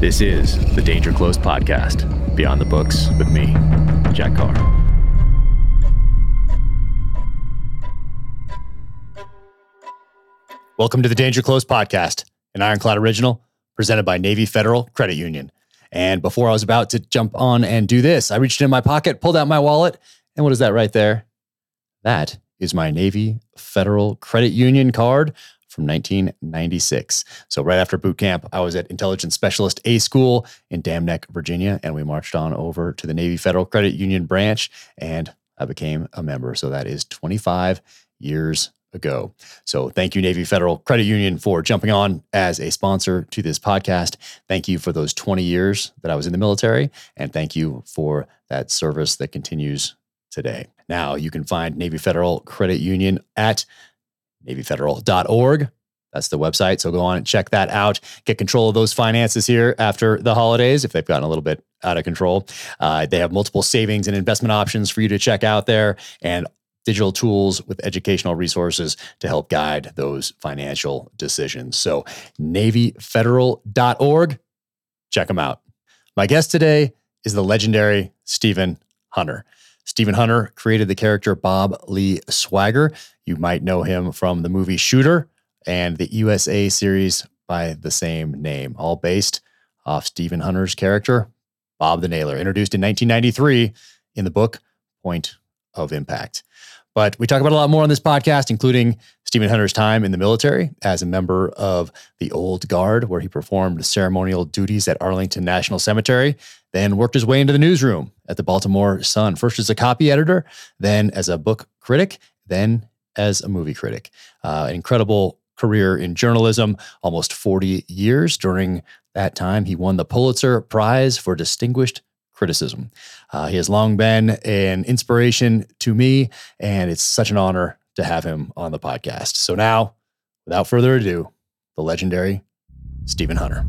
This is the Danger Close podcast, Beyond the Books with me, Jack Carr. Welcome to the Danger Close podcast, an Ironclad original presented by Navy Federal Credit Union. And before I was about to jump on and do this, I reached in my pocket, pulled out my wallet, and what is that right there? That is my Navy Federal Credit Union card from 1996. So right after boot camp, I was at Intelligence Specialist A School in Dam Neck, Virginia, and we marched on over to the Navy Federal Credit Union branch, and I became a member. So that is 25 years ago. So thank you, Navy Federal Credit Union, for jumping on as a sponsor to this podcast. Thank you for those 20 years that I was in the military, and thank you for that service that continues today. Now you can find Navy Federal Credit Union at NavyFederal.org. That's the website. So go on and check that out. Get control of those finances here after the holidays if they've gotten a little bit out of control. Uh, they have multiple savings and investment options for you to check out there and digital tools with educational resources to help guide those financial decisions. So, NavyFederal.org, check them out. My guest today is the legendary Stephen Hunter. Stephen Hunter created the character Bob Lee Swagger. You might know him from the movie Shooter and the USA series by the same name, all based off Stephen Hunter's character, Bob the Nailer, introduced in 1993 in the book Point of Impact. But we talk about a lot more on this podcast, including Stephen Hunter's time in the military as a member of the Old Guard, where he performed ceremonial duties at Arlington National Cemetery, then worked his way into the newsroom at the Baltimore Sun, first as a copy editor, then as a book critic, then as a movie critic. Uh, an incredible career in journalism, almost 40 years. During that time, he won the Pulitzer Prize for Distinguished criticism. Uh, he has long been an inspiration to me, and it's such an honor to have him on the podcast. So now, without further ado, the legendary Stephen Hunter.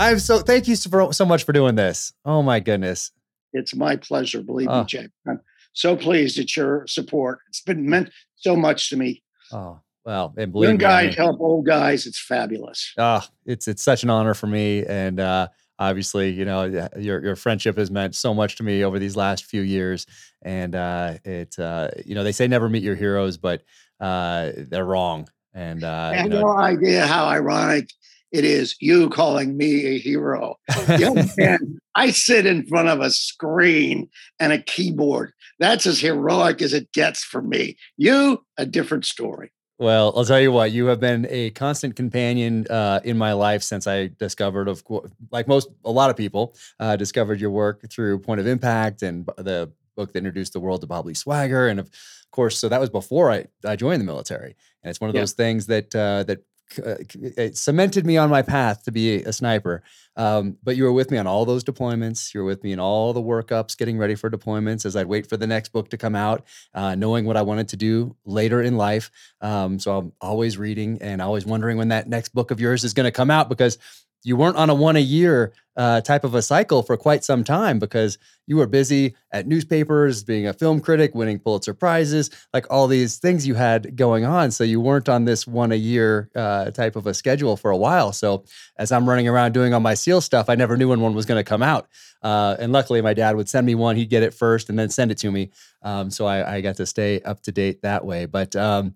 I'm so thank you so, so much for doing this. Oh my goodness. It's my pleasure, believe oh. me, Jake. I'm so pleased at your support. It's been meant so much to me. Oh, well, and believe young me, guys help old guys. It's fabulous. Ah, it's it's such an honor for me, and uh, obviously, you know, your your friendship has meant so much to me over these last few years. And uh, it, uh, you know, they say never meet your heroes, but uh, they're wrong. And uh, I have you know, no idea how ironic it is you calling me a hero. Young man, I sit in front of a screen and a keyboard. That's as heroic as it gets for me. You, a different story. Well, I'll tell you what, you have been a constant companion uh, in my life since I discovered, of course, like most, a lot of people, uh, discovered your work through Point of Impact and the book that introduced the world to Bob Lee Swagger. And of course, so that was before I, I joined the military. And it's one of yeah. those things that, uh, that uh, it cemented me on my path to be a sniper. Um, but you were with me on all those deployments. You were with me in all the workups, getting ready for deployments as I'd wait for the next book to come out, uh, knowing what I wanted to do later in life. Um, so I'm always reading and always wondering when that next book of yours is going to come out because you weren't on a one a year uh, type of a cycle for quite some time because you were busy at newspapers, being a film critic, winning Pulitzer prizes, like all these things you had going on. So you weren't on this one a year uh, type of a schedule for a while. So as I'm running around doing all my SEAL stuff, I never knew when one was going to come out. Uh, and luckily, my dad would send me one. He'd get it first and then send it to me. Um, so I, I, got to stay up to date that way. But um,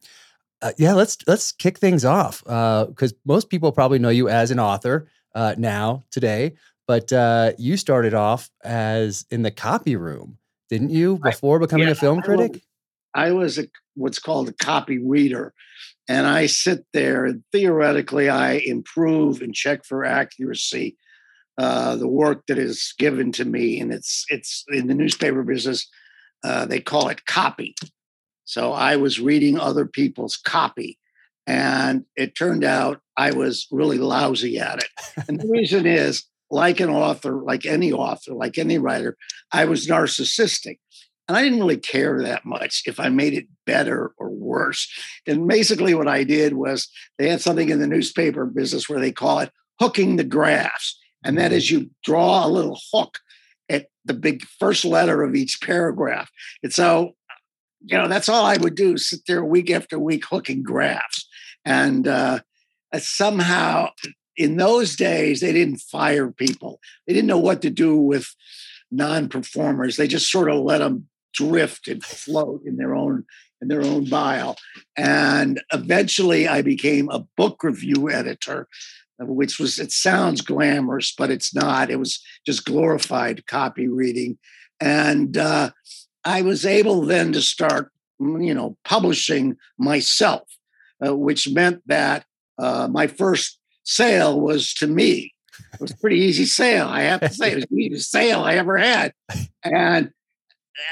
uh, yeah, let's let's kick things off because uh, most people probably know you as an author uh, now today, but uh, you started off as in the copy room, didn't you? Before becoming yeah, a film critic, I was, I was a, what's called a copy reader, and I sit there and theoretically I improve and check for accuracy. Uh, the work that is given to me, and it's it's in the newspaper business. Uh, they call it copy. So I was reading other people's copy, and it turned out I was really lousy at it. And the reason is, like an author, like any author, like any writer, I was narcissistic. And I didn't really care that much if I made it better or worse. And basically, what I did was they had something in the newspaper business where they call it hooking the graphs. And that is mm-hmm. you draw a little hook at the big first letter of each paragraph. And so, you know, that's all I would do sit there week after week hooking graphs. And uh, uh, somehow in those days they didn't fire people. They didn't know what to do with non-performers. They just sort of let them drift and float in their own in their own bile. And eventually I became a book review editor, which was it sounds glamorous, but it's not. It was just glorified copy reading. And uh, I was able then to start, you know, publishing myself, uh, which meant that uh, my first sale was to me. It was a pretty easy sale, I have to say. It was the easiest sale I ever had. And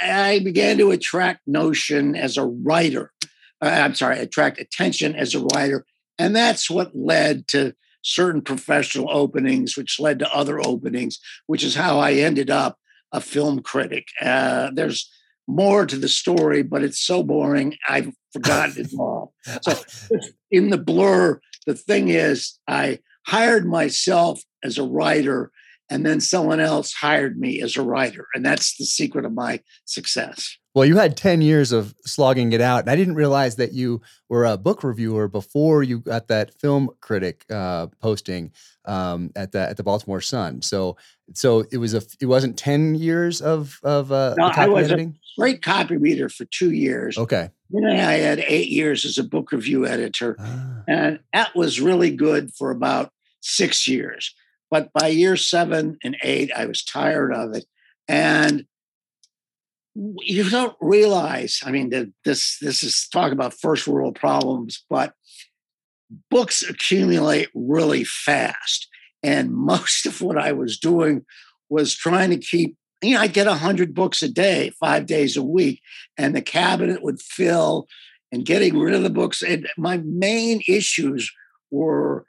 I began to attract notion as a writer. Uh, I'm sorry, attract attention as a writer. And that's what led to certain professional openings, which led to other openings, which is how I ended up a film critic. Uh, there's more to the story, but it's so boring, I've forgotten it all. So, in the blur, the thing is, I hired myself as a writer and then someone else hired me as a writer and that's the secret of my success well you had 10 years of slogging it out and i didn't realize that you were a book reviewer before you got that film critic uh, posting um, at the at the baltimore sun so so it was a it wasn't 10 years of of uh, no, I was editing? a great copy reader for two years okay then i had eight years as a book review editor ah. and that was really good for about six years but by year seven and eight, I was tired of it. And you don't realize, I mean, this this is talk about first world problems, but books accumulate really fast. And most of what I was doing was trying to keep, you know, I get 100 books a day, five days a week, and the cabinet would fill and getting rid of the books. And my main issues were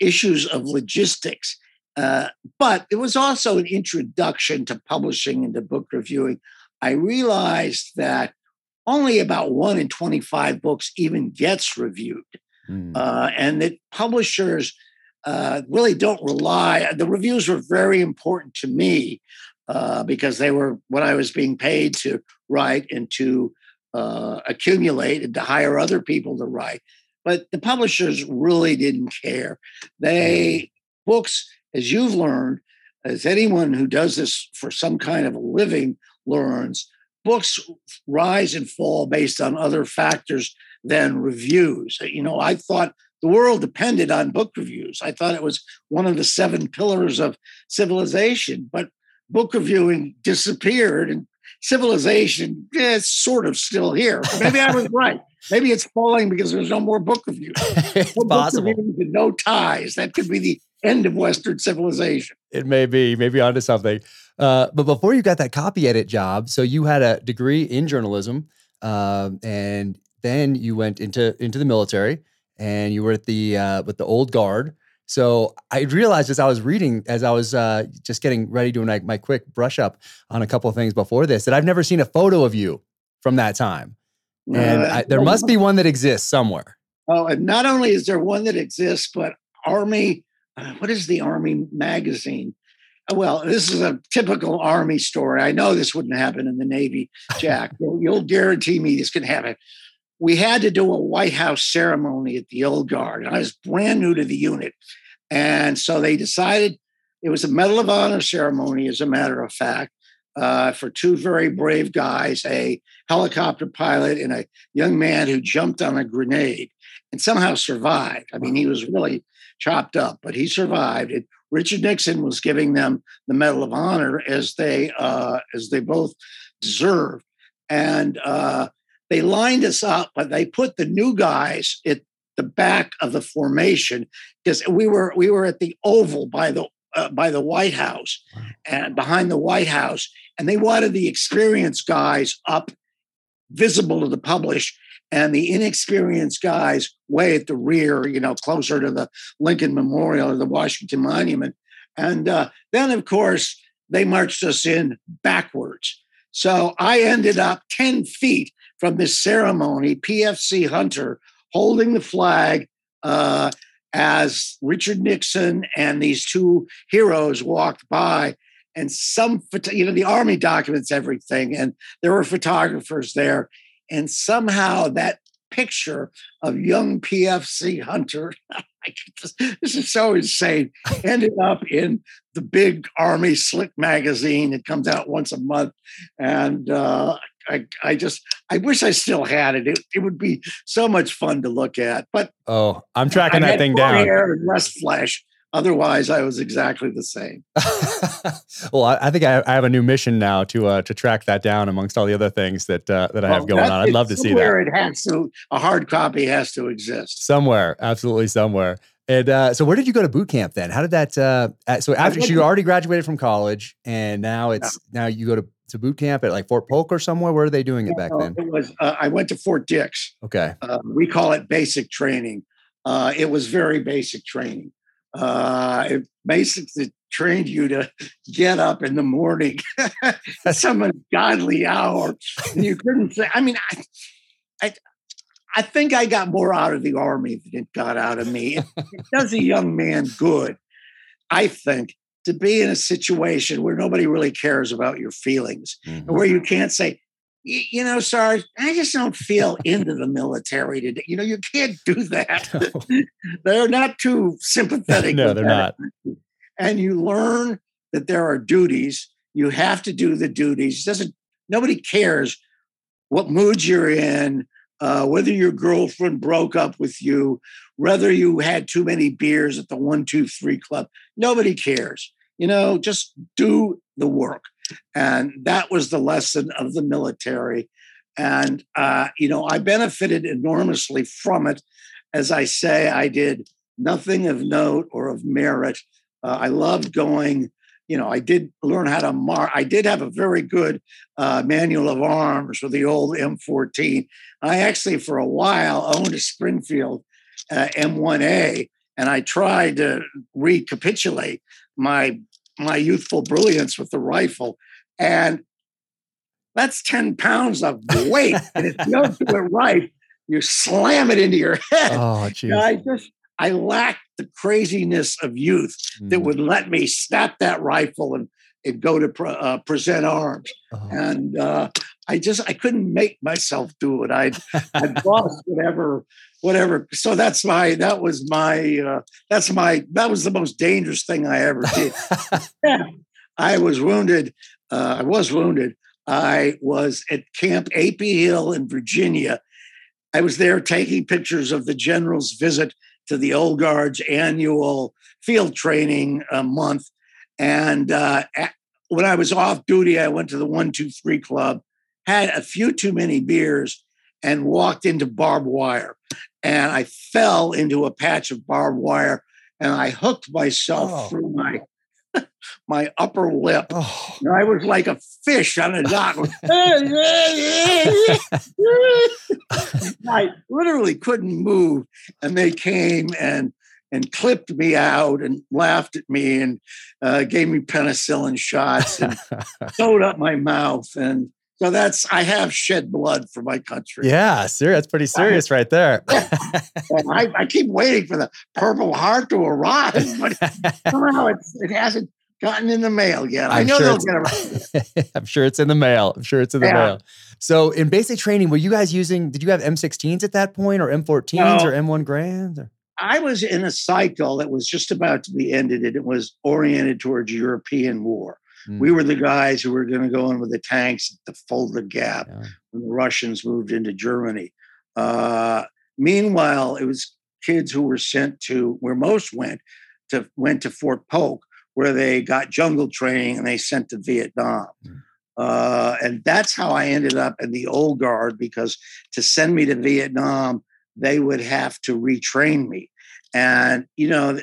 issues of logistics. Uh, but it was also an introduction to publishing and to book reviewing. I realized that only about one in 25 books even gets reviewed. Mm. Uh, and that publishers uh, really don't rely, the reviews were very important to me uh, because they were what I was being paid to write and to uh, accumulate and to hire other people to write. But the publishers really didn't care. They, hmm. books, as you've learned, as anyone who does this for some kind of a living learns, books rise and fall based on other factors than reviews. You know, I thought the world depended on book reviews. I thought it was one of the seven pillars of civilization, but book reviewing disappeared and civilization eh, is sort of still here. Maybe I was right. Maybe it's falling because there's no more book reviews. no possible. no ties. That could be the end of Western civilization. It may be, maybe onto something. Uh, but before you got that copy edit job, so you had a degree in journalism, uh, and then you went into into the military, and you were at the uh, with the old guard. So I realized as I was reading, as I was uh, just getting ready doing my, my quick brush up on a couple of things before this, that I've never seen a photo of you from that time, and I, there must be one that exists somewhere. Oh, and not only is there one that exists, but Army uh, what is the Army magazine? Uh, well, this is a typical Army story. I know this wouldn't happen in the Navy, Jack. you'll, you'll guarantee me this can happen. We had to do a White House ceremony at the Old Guard, and I was brand new to the unit. And so they decided it was a Medal of Honor ceremony, as a matter of fact, uh, for two very brave guys a helicopter pilot and a young man who jumped on a grenade and somehow survived. I mean, he was really chopped up, but he survived. And Richard Nixon was giving them the Medal of Honor as they uh, as they both deserved, and uh, they lined us up, but they put the new guys at the back of the formation because we were we were at the Oval by the uh, by the White House and behind the White House, and they wanted the experienced guys up visible to the publish and the inexperienced guys way at the rear, you know, closer to the Lincoln Memorial or the Washington Monument. And uh, then, of course, they marched us in backwards. So I ended up 10 feet from this ceremony, PFC Hunter holding the flag uh, as Richard Nixon and these two heroes walked by. And some, you know, the army documents everything, and there were photographers there and somehow that picture of young PFC Hunter. this is so insane. Ended up in the big Army Slick magazine. It comes out once a month, and uh, I, I just I wish I still had it. it. It would be so much fun to look at. But oh, I'm tracking I that thing down. Hair and less flesh. Otherwise, I was exactly the same. well, I, think I, I, have a new mission now to uh, to track that down amongst all the other things that uh, that I have going on. I'd love to see that. It has to a hard copy has to exist somewhere. Absolutely somewhere. And uh, so, where did you go to boot camp then? How did that? Uh, so after so you already graduated from college, and now it's yeah. now you go to, to boot camp at like Fort Polk or somewhere. Where are they doing it back then? It was. Uh, I went to Fort Dix. Okay. Uh, we call it basic training. Uh, it was very basic training. Uh, it basically trained you to get up in the morning at some ungodly hour. And you couldn't say. I mean, I, I I think I got more out of the army than it got out of me. It, it does a young man good, I think, to be in a situation where nobody really cares about your feelings, mm-hmm. where you can't say, you know, Sarge, I just don't feel into the military today. You know, you can't do that. No. they're not too sympathetic. no, they're not. And you learn that there are duties. You have to do the duties. It doesn't nobody cares what mood you're in, uh, whether your girlfriend broke up with you, whether you had too many beers at the one, two, three club. Nobody cares. You know, just do the work. And that was the lesson of the military. And, uh, you know, I benefited enormously from it. As I say, I did nothing of note or of merit. Uh, I loved going you know, I did learn how to mark. I did have a very good uh, manual of arms with the old M14. I actually, for a while, owned a Springfield uh, M1A, and I tried to recapitulate my my youthful brilliance with the rifle, and that's ten pounds of weight. and if you don't do it right, you slam it into your head. Oh, geez. I just I lacked the craziness of youth mm. that would let me snap that rifle and, and go to pre- uh, present arms. Oh. And uh, I just I couldn't make myself do it. I'd I'd lost whatever whatever. So that's my that was my uh, that's my that was the most dangerous thing I ever did. yeah. I was wounded. Uh, I was wounded. I was at Camp A.P. Hill in Virginia. I was there taking pictures of the general's visit to the Old Guard's annual field training uh, month. And uh, at, when I was off duty, I went to the one, two, three club, had a few too many beers, and walked into barbed wire. And I fell into a patch of barbed wire and I hooked myself oh. through my my upper lip. Oh. I was like a fish on a dock. I literally couldn't move, and they came and and clipped me out and laughed at me and uh, gave me penicillin shots and sewed up my mouth and so that's I have shed blood for my country. Yeah, serious. That's pretty serious right there. I, I, keep waiting for the Purple Heart to arrive, but somehow it hasn't gotten in the mail yet. I'm i know sure they'll get it. I'm sure it's in the mail. I'm sure it's in the yeah. mail. So in basic training, were you guys using? Did you have M16s at that point, or M14s, no, or M1 Garands? Or? I was in a cycle that was just about to be ended, and it was oriented towards European war. Mm. We were the guys who were going to go in with the tanks to Fulda Gap yeah. when the Russians moved into Germany. Uh, meanwhile, it was kids who were sent to where most went to went to Fort Polk, where they got jungle training and they sent to Vietnam. Mm. Uh, and that's how I ended up in the old guard because to send me to Vietnam, they would have to retrain me. And, you know,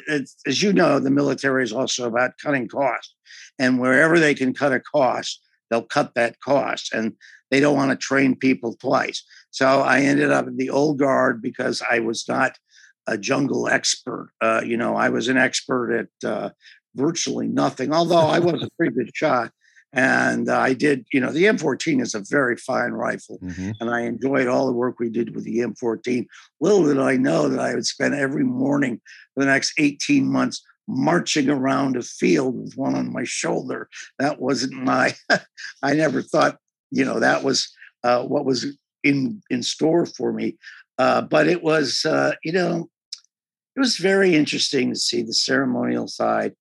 as you know, the military is also about cutting costs. And wherever they can cut a cost, they'll cut that cost. And they don't want to train people twice. So I ended up in the old guard because I was not a jungle expert. Uh, you know, I was an expert at uh, virtually nothing, although I was a pretty good shot. And uh, I did, you know, the M14 is a very fine rifle. Mm-hmm. And I enjoyed all the work we did with the M14. Little did I know that I would spend every morning for the next 18 months marching around a field with one on my shoulder. That wasn't my, I never thought, you know, that was uh, what was in, in store for me. Uh, but it was, uh, you know, it was very interesting to see the ceremonial side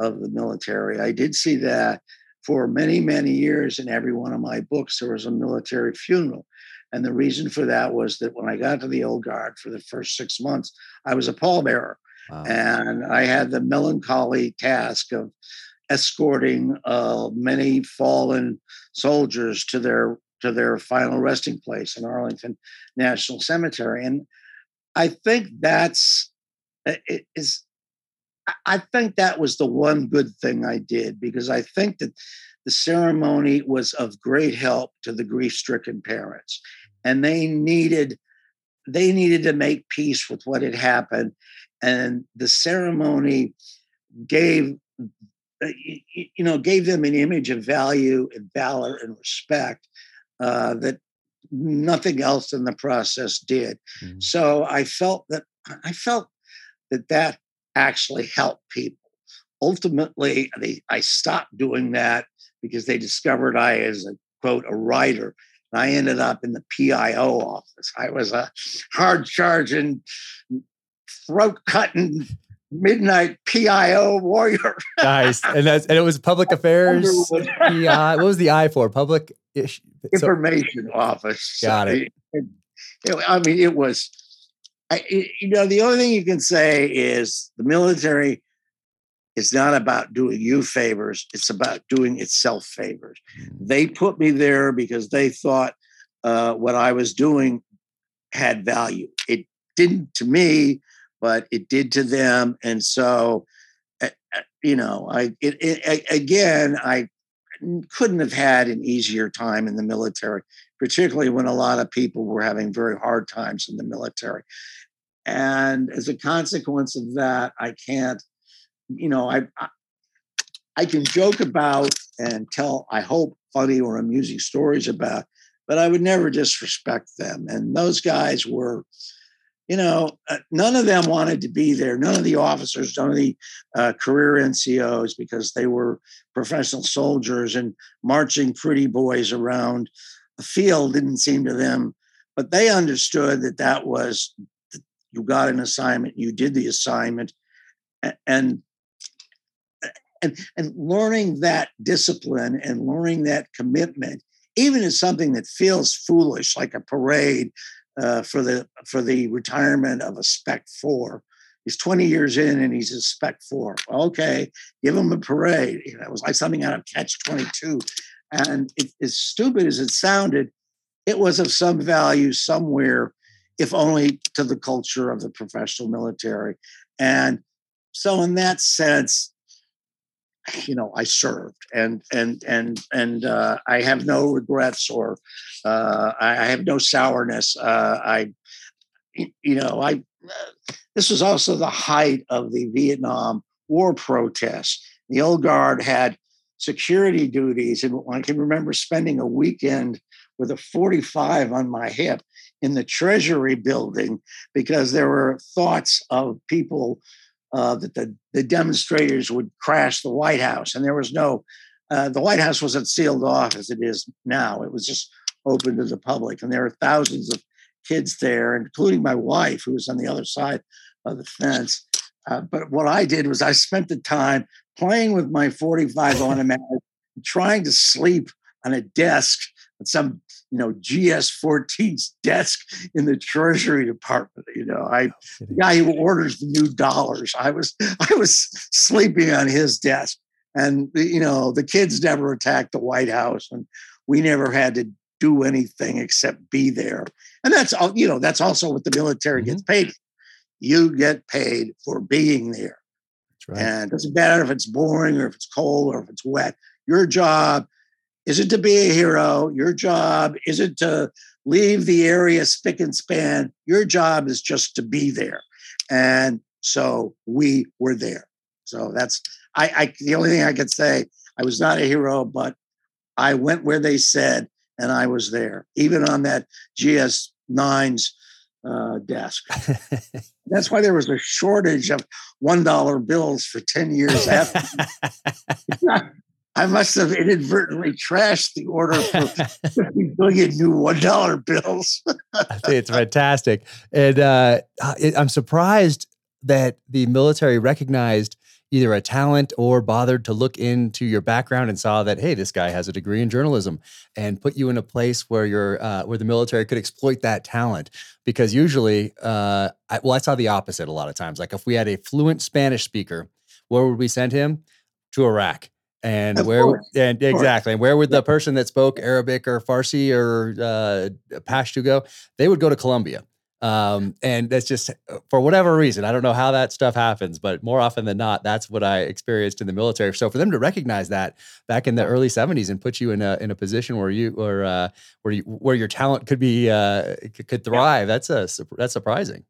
of the military. I did see that for many, many years in every one of my books, there was a military funeral. And the reason for that was that when I got to the old guard for the first six months, I was a pallbearer. And I had the melancholy task of escorting uh, many fallen soldiers to their to their final resting place in Arlington National Cemetery. And I think that's it is I think that was the one good thing I did because I think that the ceremony was of great help to the grief-stricken parents. And they needed they needed to make peace with what had happened and the ceremony gave uh, you know gave them an image of value and valor and respect uh, that nothing else in the process did mm-hmm. so i felt that i felt that that actually helped people ultimately they, i stopped doing that because they discovered i as a quote a writer I ended up in the PIO office. I was a hard charging, throat cutting midnight PIO warrior. nice, and that's and it was public affairs. PI. What was the I for? Public ish, information so, office. Got it. it, it I mean, it was. I, you know, the only thing you can say is the military is not about doing you favors, it's about doing itself favors. Mm. They put me there because they thought uh, what I was doing had value. It didn't to me, but it did to them. And so, you know, I, it, it, again, I couldn't have had an easier time in the military, particularly when a lot of people were having very hard times in the military. And as a consequence of that, I can't you know, I, I I can joke about and tell, I hope, funny or amusing stories about, but I would never disrespect them. And those guys were, you know, uh, none of them wanted to be there. None of the officers, none of the uh, career NCOs, because they were professional soldiers and marching pretty boys around the field didn't seem to them. But they understood that that was, you got an assignment, you did the assignment. And and and learning that discipline and learning that commitment even in something that feels foolish like a parade uh, for the for the retirement of a spec 4 he's 20 years in and he's a spec 4 okay give him a parade. You know, it was like something out of catch 22 and it, as stupid as it sounded it was of some value somewhere if only to the culture of the professional military. And so in that sense you know I served and and and and uh, I have no regrets or uh, I have no sourness. Uh, I you know I this was also the height of the Vietnam War protests. The old guard had security duties, and I can remember spending a weekend with a 45 on my hip in the Treasury building because there were thoughts of people uh, that the, the demonstrators would crash the White House. And there was no, uh, the White House wasn't sealed off as it is now. It was just open to the public. And there were thousands of kids there, including my wife, who was on the other side of the fence. Uh, but what I did was I spent the time playing with my 45 automatic, trying to sleep on a desk at some you know GS14's desk in the Treasury Department. You know, I the guy who orders the new dollars. I was I was sleeping on his desk, and you know the kids never attacked the White House, and we never had to do anything except be there. And that's all. You know, that's also what the military mm-hmm. gets paid. You get paid for being there. Right. And it doesn't matter if it's boring or if it's cold or if it's wet. Your job isn't to be a hero. Your job isn't to leave the area spick and span. Your job is just to be there. And so we were there. So that's I, I the only thing I could say. I was not a hero, but I went where they said, and I was there, even on that GS9's uh, desk. That's why there was a shortage of one dollar bills for ten years after. I must have inadvertently trashed the order for 50 billion new $1 bills. I think it's fantastic, and uh, it, I'm surprised that the military recognized either a talent or bothered to look into your background and saw that hey this guy has a degree in journalism and put you in a place where you're uh, where the military could exploit that talent. Because usually uh, I, well i saw the opposite a lot of times. Like if we had a fluent spanish speaker where would we send him? To iraq and Of where course, and exactly and where would the person that spoke arabic or farsi or uh, pashto go they would go to colombia um, and that's just uh, for whatever reason. I don't know how that stuff happens, but more often than not, that's what I experienced in the military. So for them to recognize that back in the early '70s and put you in a in a position where you or uh, where you where your talent could be uh, could thrive, that's a that's surprising.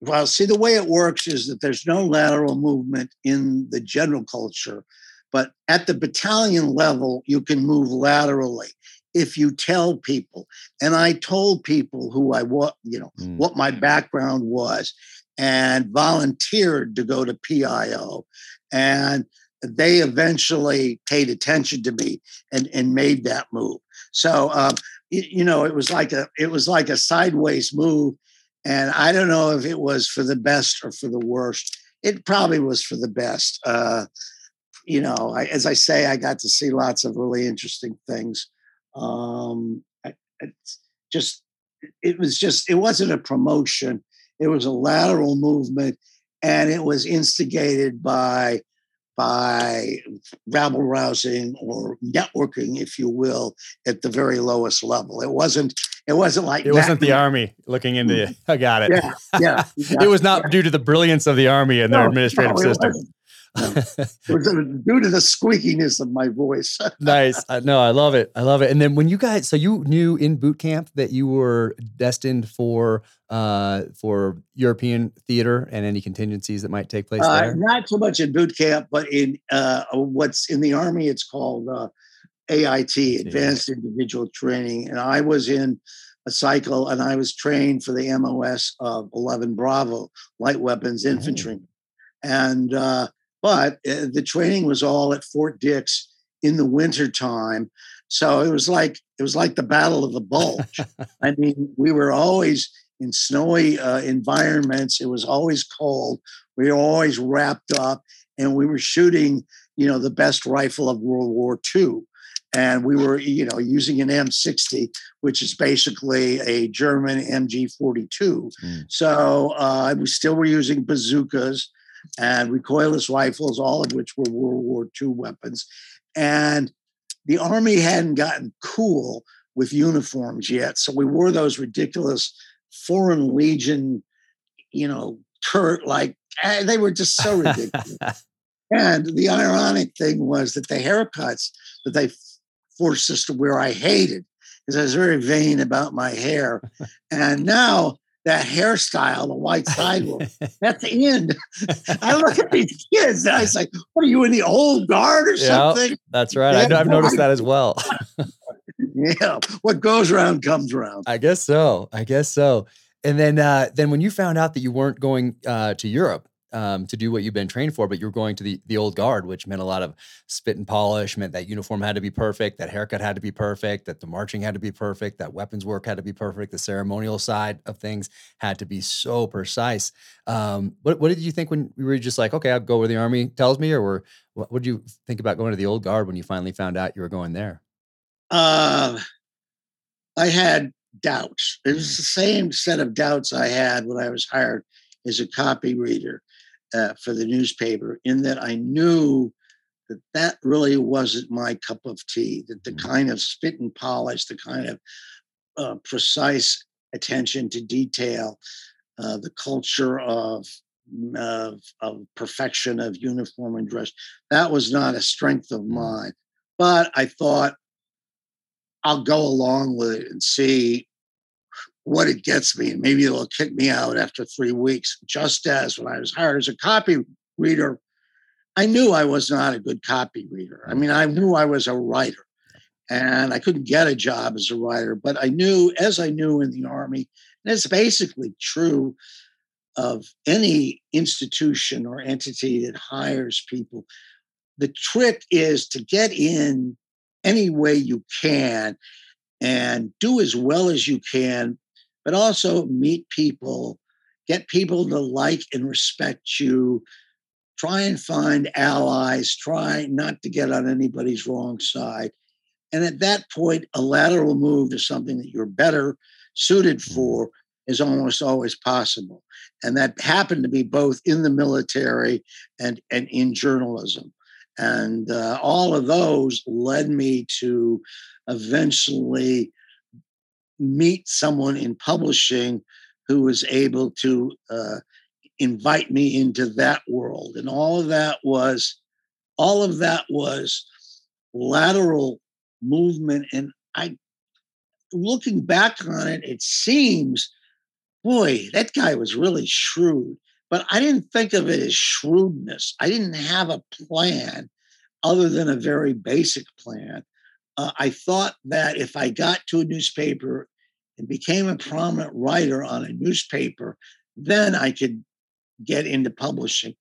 Well, see, the way it works is that there's no lateral movement in the general culture, but at the battalion level, you can move laterally if you tell people. And I told people who I was, you know, Mm. what my background was, and volunteered to go to PIO. And they eventually paid attention to me and, and made that move. So, um, you know, it was like a it was like a sideways move, and I don't know if it was for the best or for the worst. It probably was for the best. Uh, you know, I, as I say, I got to see lots of really interesting things. Um, I, it's just, it was just, it wasn't a promotion. It was a lateral movement, and it was instigated by by rabble rousing or networking, if you will, at the very lowest level. It wasn't. It wasn't like It wasn't the army looking into. I got it. Yeah, yeah. it was not due to the brilliance of the army and their administrative no, system. wasn't. Was due to the squeakiness of my voice. nice. I, no, I love it. I love it. And then when you guys, so you knew in boot camp that you were destined for uh for European theater and any contingencies that might take place Uh, there. not so much in boot camp, but in uh, what's in the army, it's called uh, AIT, Advanced Individual Training. And I was in a cycle, and I was trained for the MOS of 11 Bravo, light weapons infantry. And uh, but uh, the training was all at Fort Dix in the wintertime. So it was like it was like the Battle of the Bulge. I mean, we were always in snowy uh, environments. It was always cold. We were always wrapped up, and we were shooting, you know, the best rifle of World War II. And we were, you know, using an M60, which is basically a German MG42. Mm. So uh, we still were using bazookas and recoilless rifles, all of which were World War II weapons. And the Army hadn't gotten cool with uniforms yet. So we wore those ridiculous Foreign Legion, you know, Kurt like, eh, they were just so ridiculous. and the ironic thing was that the haircuts that they forced us to wear, I hated because I was very vain about my hair. and now that hairstyle, the white sidewalk, that's the end. I look at these kids and I say, What are you in the old guard or Yeah. something? That's right. I, I've noticed that as well. Yeah. What goes around comes around. I guess so. I guess so. And then, uh, then when you found out that you weren't going uh, to Europe um, to do what you've been trained for, but you're going to the the old guard, which meant a lot of spit and polish, meant that uniform had to be perfect, that haircut had to be perfect, that the marching had to be perfect, that weapons work had to be perfect, the ceremonial side of things had to be so precise. Um, what what did you think when you were just like, okay, I'll go where the army tells me, or were, what did you think about going to the old guard when you finally found out you were going there? Uh, I had doubts. It was the same set of doubts I had when I was hired as a copy reader uh, for the newspaper, in that I knew that that really wasn't my cup of tea, that the Mhm. kind of spit and polish, the kind of uh, precise attention to detail, uh, the culture of, of, of perfection of uniform and dress, that was not a strength of Mm. mine. But I thought, I'll go along with it and see what it gets me. And maybe it'll kick me out after three weeks. Just as when I was hired as a copy reader, I knew I was not a good copy reader. I mm. mean, I knew I was a writer and I couldn't get a job as a writer, but I knew, as I knew in the Army, and it's basically true of any institution or entity that hires people. The trick is to get in any way you can and do as well as you can, but also meet people, get people to like and respect you, try and find allies, try not to get on anybody's wrong side. And at that point, a lateral move to something that you're better suited mm-hmm. for is almost always possible. And that happened to be both in the military and, and in journalism. And uh, all of those led me to eventually meet someone in publishing who was able to uh, invite me into that world. And all of that was all of that was lateral movement. And i looking back on it it seems boy that guy was really shrewd. But i didn't think of it as shrewdness. I didn't have a plan other than a very basic plan. Uh, i thought that if i got to a newspaper and became a prominent writer on a newspaper then i could get into publishing.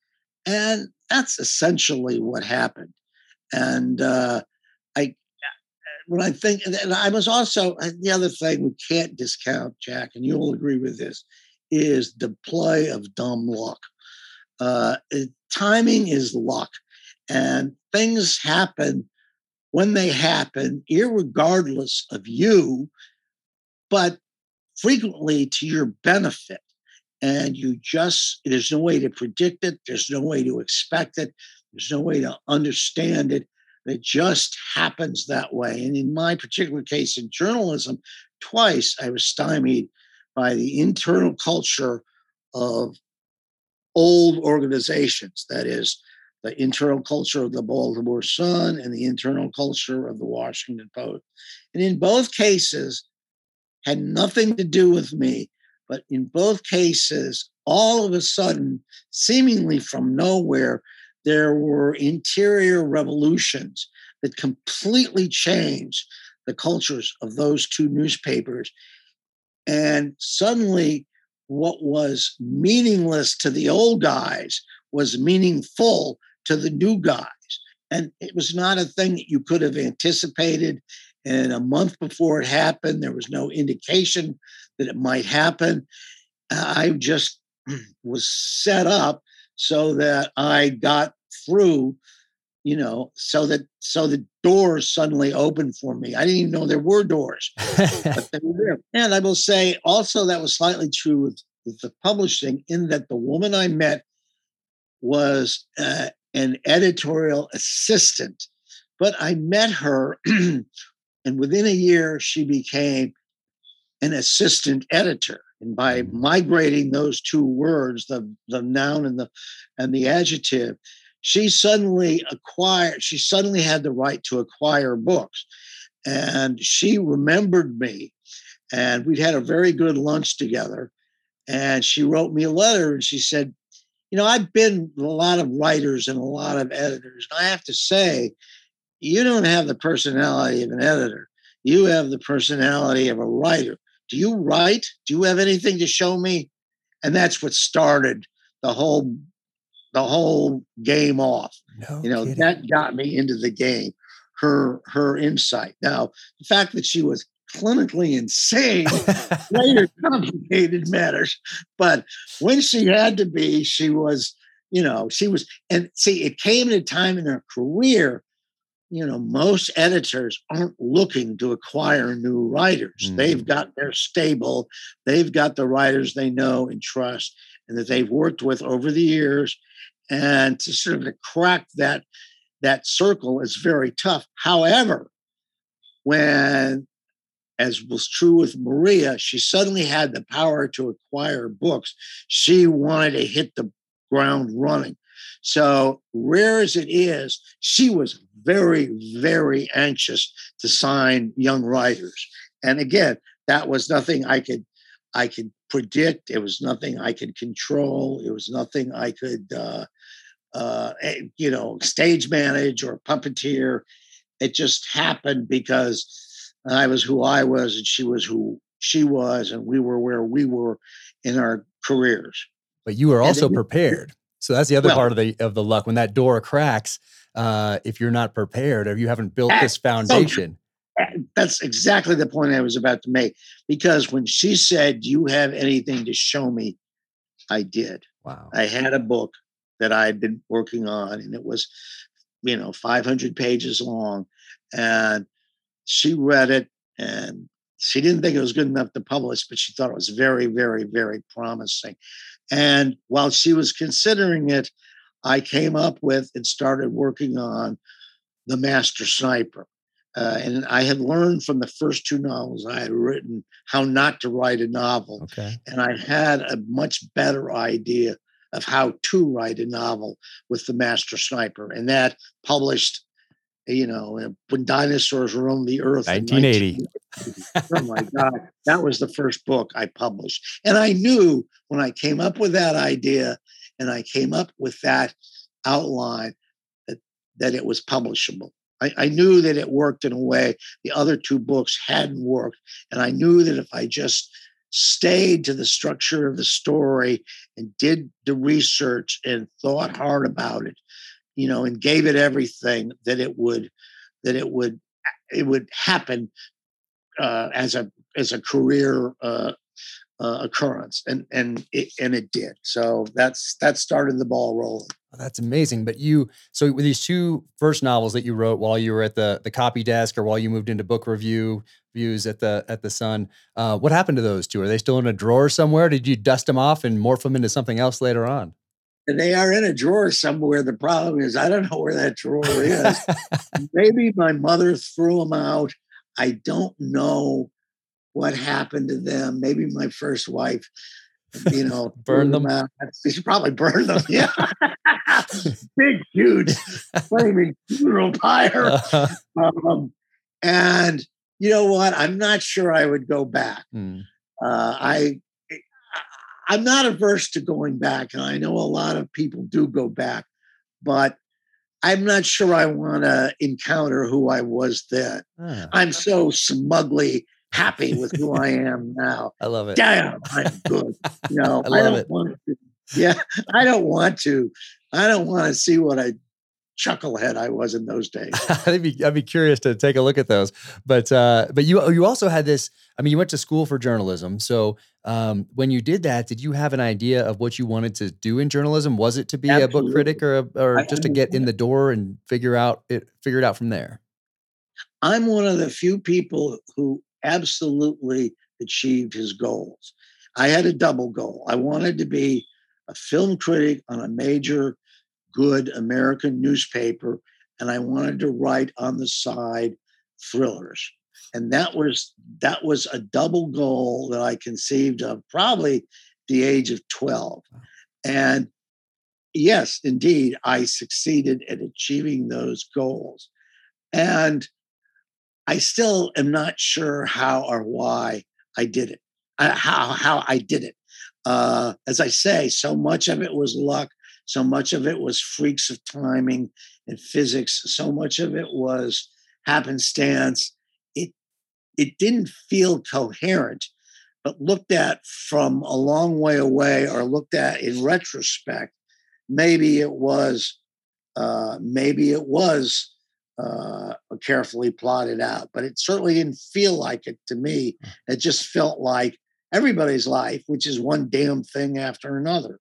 And that's essentially what happened. And uh, I, when I think, and I was also, uh, the other thing we can't discount, Jack, and you'll agree with this, is the play of dumb luck. Uh, timing is luck, and things happen when they happen, regardless of you, but frequently to your benefit and you just there's no way to predict it there's no way to expect it there's no way to understand it it just happens that way and in my particular case in journalism twice i was stymied by the internal culture of old organizations that is the internal culture of the baltimore sun and the internal culture of the washington post and in both cases had nothing to do with me but in both cases, all of a sudden, seemingly from nowhere, there were interior revolutions that completely changed the cultures of those two newspapers. And suddenly, what was meaningless to the old guys was meaningful to the new guys. And it was not a thing that you could have anticipated. And a month before it happened, there was no indication that it might happen. I just was set up so that I got through, you know, so that so the doors suddenly opened for me. I didn't even know there were doors, but they were there. And I will say also that was slightly true with, with the publishing, in that the woman I met was uh, an editorial assistant, but I met her, and within a year she became an assistant editor. And by mm-hmm. migrating those two words, the, the noun and the and the adjective, she suddenly acquired, she suddenly had the right to acquire books. And she remembered me. And we'd had a very good lunch together. And she wrote me a letter and she said, You know, I've been a lot of writers and a lot of editors. And I have to say, you don't have the personality of an editor. You have the personality of a writer do you write? Do you have anything to show me? And that's what started the whole the whole game off. No you know, kidding. that got me into the game. Her her insight. Now, the fact that she was clinically insane later complicated matters. But when she had to be, she was, you know, she was, and see, it came at a time in her career you know, most editors aren't looking to acquire new writers. Mm-hmm. They've got their stable, they've got the writers they know and trust and that they've worked with over the years. And to sort of crack that that circle is very tough. However, when as was true with Maria, she suddenly had the power to acquire books. She wanted to hit the ground running. So, rare as it is, she was very, very anxious to sign young writers. And again, that was nothing I could I could predict. It was nothing I could control. It was nothing I could uh, uh, eh, you know stage manage or puppeteer. It just happened because I was who I was and she was who she was, and we were where we were in our careers. But you were also prepared. So that's the other well, part of the of the luck. When that door cracks, uh, if you're not prepared or you haven't built this foundation. So that's exactly the point I was about to make. Because when she said, "Do you have anything to show me?" I did. Wow. I had a book that I'd been working on, and it was, you know, 500 pages long. And she read it, and she didn't think it was good enough to publish, but she thought it was very, very, very promising. And while she was considering it, I came up with and started working on The Master Sniper. Uh, and I had learned from the first two novels I had written how not to write a novel. Okay. And I had a much better idea of how to write a novel with The Master Sniper. And that published, you know, when dinosaurs roamed the earth. 1980. oh my God. That was the first book I published. And I knew when I came up with that idea and I came up with that outline that, that it was publishable. I, I knew that it worked in a way the other two books hadn't worked. And I knew that if I just stayed to the structure of the story and did the research and thought hard about it, you know, and gave it everything, that it would that it would it would happen uh, as a as a career uh, uh, occurrence, and and it, and it did. So that's that started the ball rolling. Oh, that's amazing. But you, so with these two first novels that you wrote while you were at the the copy desk, or while you moved into book review views at the at the Sun, uh, what happened to those two? Are they still in a drawer somewhere? Did you dust them off and morph them into something else later on? And they are in a drawer somewhere. The problem is, I don't know where that drawer is. Maybe my mother threw them out. I don't know what happened to them. Maybe my first wife, you know, burned them. them out. She probably burned them. Yeah, big, huge, flaming funeral pyre. Uh-huh. Um, and you know what? I'm not sure I would go back. Hmm. Uh, I I'm not averse to going back, and I know a lot of people do go back, but I'm not sure I want to encounter who I was then. Ah. I'm so smugly happy with who I am now. I love it. Damn, I'm good. You know, I love I don't it. Want to, yeah, I don't want to. I don't want to see what I chucklehead I was in those days. I'd be I'd be curious to take a look at those. But uh, but you you also had this. I mean, you went to school for journalism. So um, when you did that, did you have an idea of what you wanted to do in journalism? Was it to be Absolutely. a book critic or a, or I, just to get in the door and figure out it figure it out from there? I'm one of the few people who absolutely achieved his goals. I had a double goal. I wanted to be a film critic on a major, good American newspaper, and I wanted to write on the side thrillers. And that was that was a double goal that I conceived of probably the age of 12. And yes, indeed, I succeeded at achieving those goals. And I still am not sure how or why I did it. Uh, how how I did it. Uh, as I say, so much of it was luck. So much of it was freaks of timing and physics. So much of it was happenstance. It it didn't feel coherent, but looked at from a long way away or looked at in retrospect, maybe it was uh, maybe it was uh, carefully plotted out, but it certainly didn't feel like it to me. Hmm. It just felt like everybody's life, which is one damn thing after another.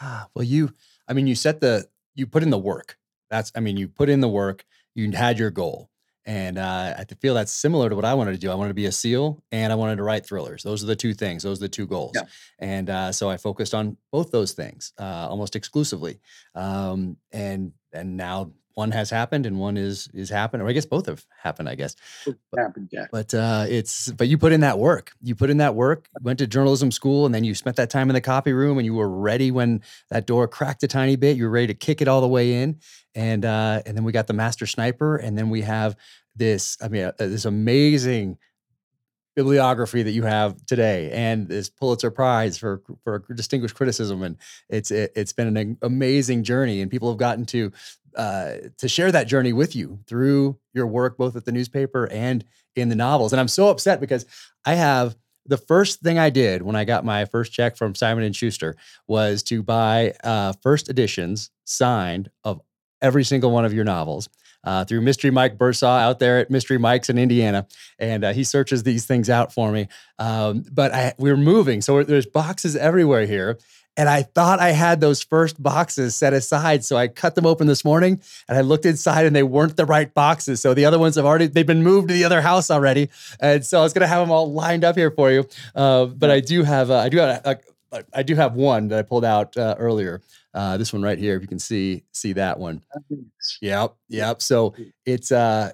Ah, well, you, I mean, you set the, you put in the work. That's, I mean, you put in the work, you had your goal. And uh, I feel that's similar to what I wanted to do. I wanted to be a SEAL and I wanted to write thrillers. Those are the two things. Those are the two goals. Yeah. And uh, so I focused on both those things uh, almost exclusively. Um, and and now one has happened and one is is happened or i guess both have happened i guess. But, happened yeah. but uh it's but you put in that work. You put in that work went to journalism school and then you spent that time in the copy room and you were ready when that door cracked a tiny bit. You were ready to kick it all the way in and uh and then we got the master sniper and then we have this i mean uh, this amazing bibliography that you have today and this Pulitzer Prize for for distinguished criticism and it's it, has been an amazing journey and people have gotten to uh, to share that journey with you through your work, both at the newspaper and in the novels. And I'm so upset because I have the first thing I did when I got my first check from Simon and Schuster was to buy uh, first editions signed of every single one of your novels. uh, through Mystery Mike Bursaw out there at Mystery Mike's in Indiana, and uh, he searches these things out for me. Um, but I, we are moving, so there's boxes everywhere here. And I thought I had those first boxes set aside. So I cut them open this morning and I looked inside and they weren't the right boxes. So the other ones have already, they've been moved to the other house already. And so I was going to have them all lined up here for you. Uh, but I do have, uh, I do have, a, a, I do have one that I pulled out uh, earlier. Uh, this one right here, if you can see see that one. Yep, yep. So it's uh,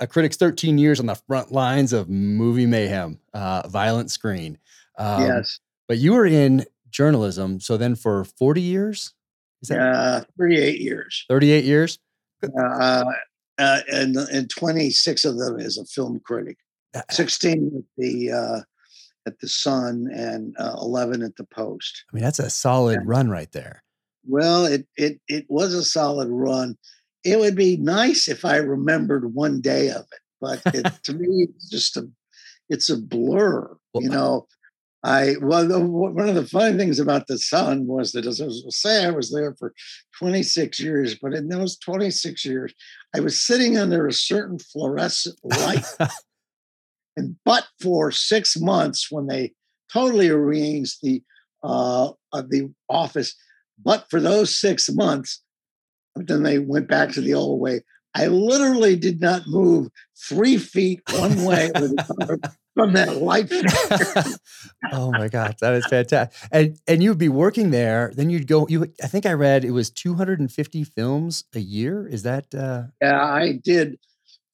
a critic's 13 years on the front lines of movie mayhem, uh, violent screen. Um, yes. But you were in journalism. So then for 40 years? Is that uh, 38 years. 38 years? Uh, uh, and, and 26 of them as a film critic. Uh, 16 at the uh, at the Sun and uh, 11 at the Post. I mean, that's a solid yeah. run right there. Well, it it it was a solid run. It would be nice if I remembered one day of it, but it, to me, it's just a it's a blur. Well, you know, I well, the, one of the funny things about the Sun was that, as I was saying, I was there for 26 years, but in those 26 years, I was sitting under a certain fluorescent light, and but for six months when they totally arranged the uh, the office, but for those six months, then they went back to the old way. I literally did not move three feet one way from that light. oh my God, that is fantastic! And and you'd be working there. Then you'd go. You, I think I read it was 250 films a year. Is that? Uh... Yeah, I did.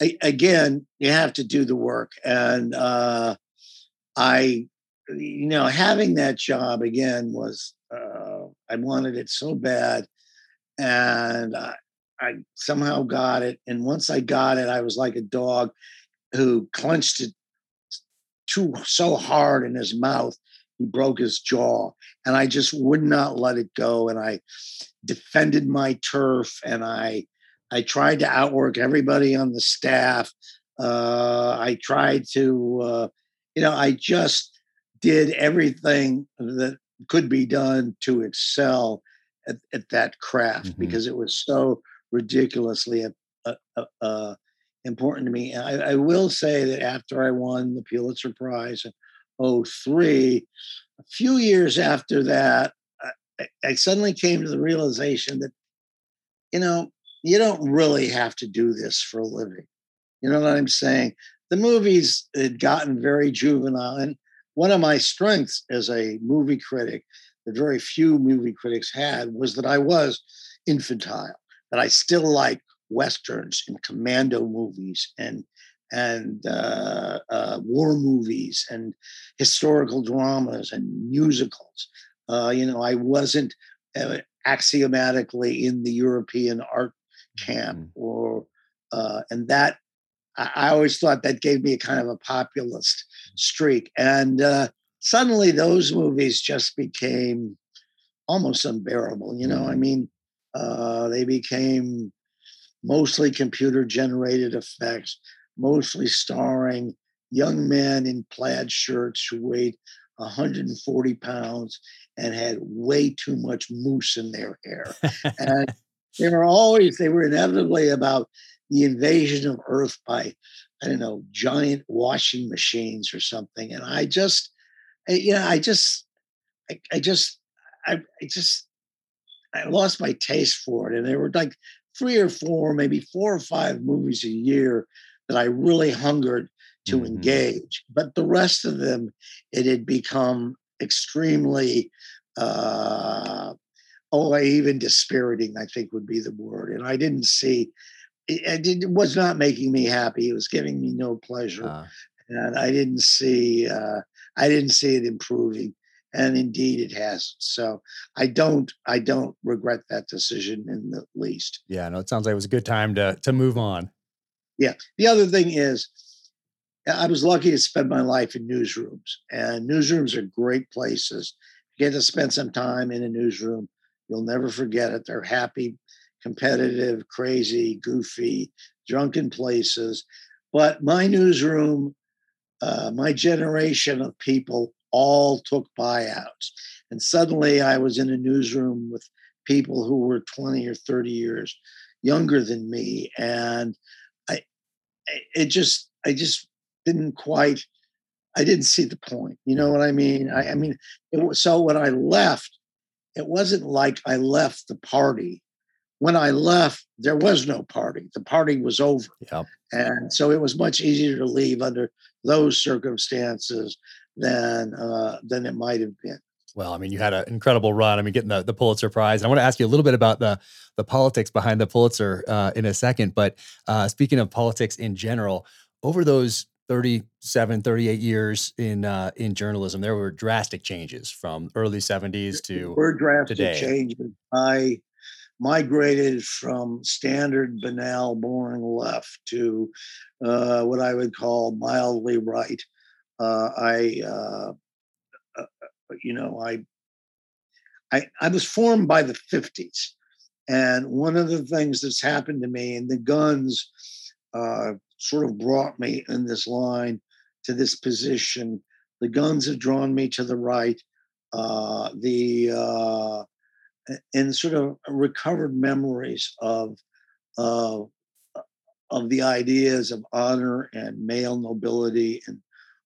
I, again, you have to do the work, and uh, I, you know, having that job again was uh, I wanted it so bad, and I, I somehow got it. And once I got it, I was like a dog who clenched it too so hard in his mouth he broke his jaw and i just would not let it go and i defended my turf and i i tried to outwork everybody on the staff uh, i tried to uh, you know i just did everything that could be done to excel at, at that craft mm-hmm. because it was so ridiculously uh, uh, uh, important to me. I, I, will say that after I won the Pulitzer Prize in 03, a few years after that, I, I suddenly came to the realization that, you know, you don't really have to do this for a living. You know what I'm saying? The movies had gotten very juvenile. And one of my strengths as a movie critic, that very few movie critics had, was that I was infantile, that I still like westerns and commando movies and and uh, uh, war movies and historical dramas and musicals. Uh, you know, I wasn't uh, axiomatically in the European art camp, mm-hmm. or uh, and that I, I, always thought that gave me a kind of a populist streak. And uh, suddenly, those movies just became almost unbearable. You know, I mm-hmm. mean, they became mostly computer generated effects, mostly starring young men in plaid shirts who weighed 140 pounds and had way too much mousse in their hair. and they were always, they were inevitably about the invasion of Earth by, I don't know, giant washing machines or something. And I just, I, you know, I just, I, I just, I, I just, I lost my taste for it. And they were like three or four, maybe four or five movies a year that I really hungered to mm-hmm. engage. But the rest of them, it had become extremely, uh, oh, even dispiriting, I think would be the word. And I didn't see, it, it was not making me happy. It was giving me no pleasure. Uh. And I didn't see, uh, I didn't see it improving and indeed it has. So i don't i don't regret that decision in the least. Yeah no it sounds like it was a good time to to move on. Yeah the other thing is i was lucky to spend my life in newsrooms and newsrooms are great places. You get to spend some time in a newsroom you'll never forget it. They're happy competitive crazy goofy drunken places. But my newsroom uh, my generation of people all took buyouts. And suddenly I was in a newsroom with people who were 20 or 30 years younger than me, and I, it just, I just didn't quite, I didn't see the point. You know what I mean? I, I mean, it was so when I left, it wasn't like I left the party. When I left, there was no party. The party was over. And so it was much easier to leave under those circumstances than uh, than it might have been. Well, I mean, you had an incredible run. I mean, getting the, the Pulitzer Prize. And I want to ask you a little bit about the the politics behind the Pulitzer uh, in a second. But uh, speaking of politics in general, over those 37, 38 years in uh, in journalism, there were drastic changes from early 70s to were drastic today. changes. I migrated from standard, banal, boring left to uh, what I would call mildly right. Uh, I, uh, uh, you know, I, I, I was formed by the 50s. And one of the things that's happened to me, and the guns uh, sort of brought me in this line to this position. The guns have drawn me to the right. Uh, the uh, and sort of recovered memories of uh, of the ideas of honor and male nobility and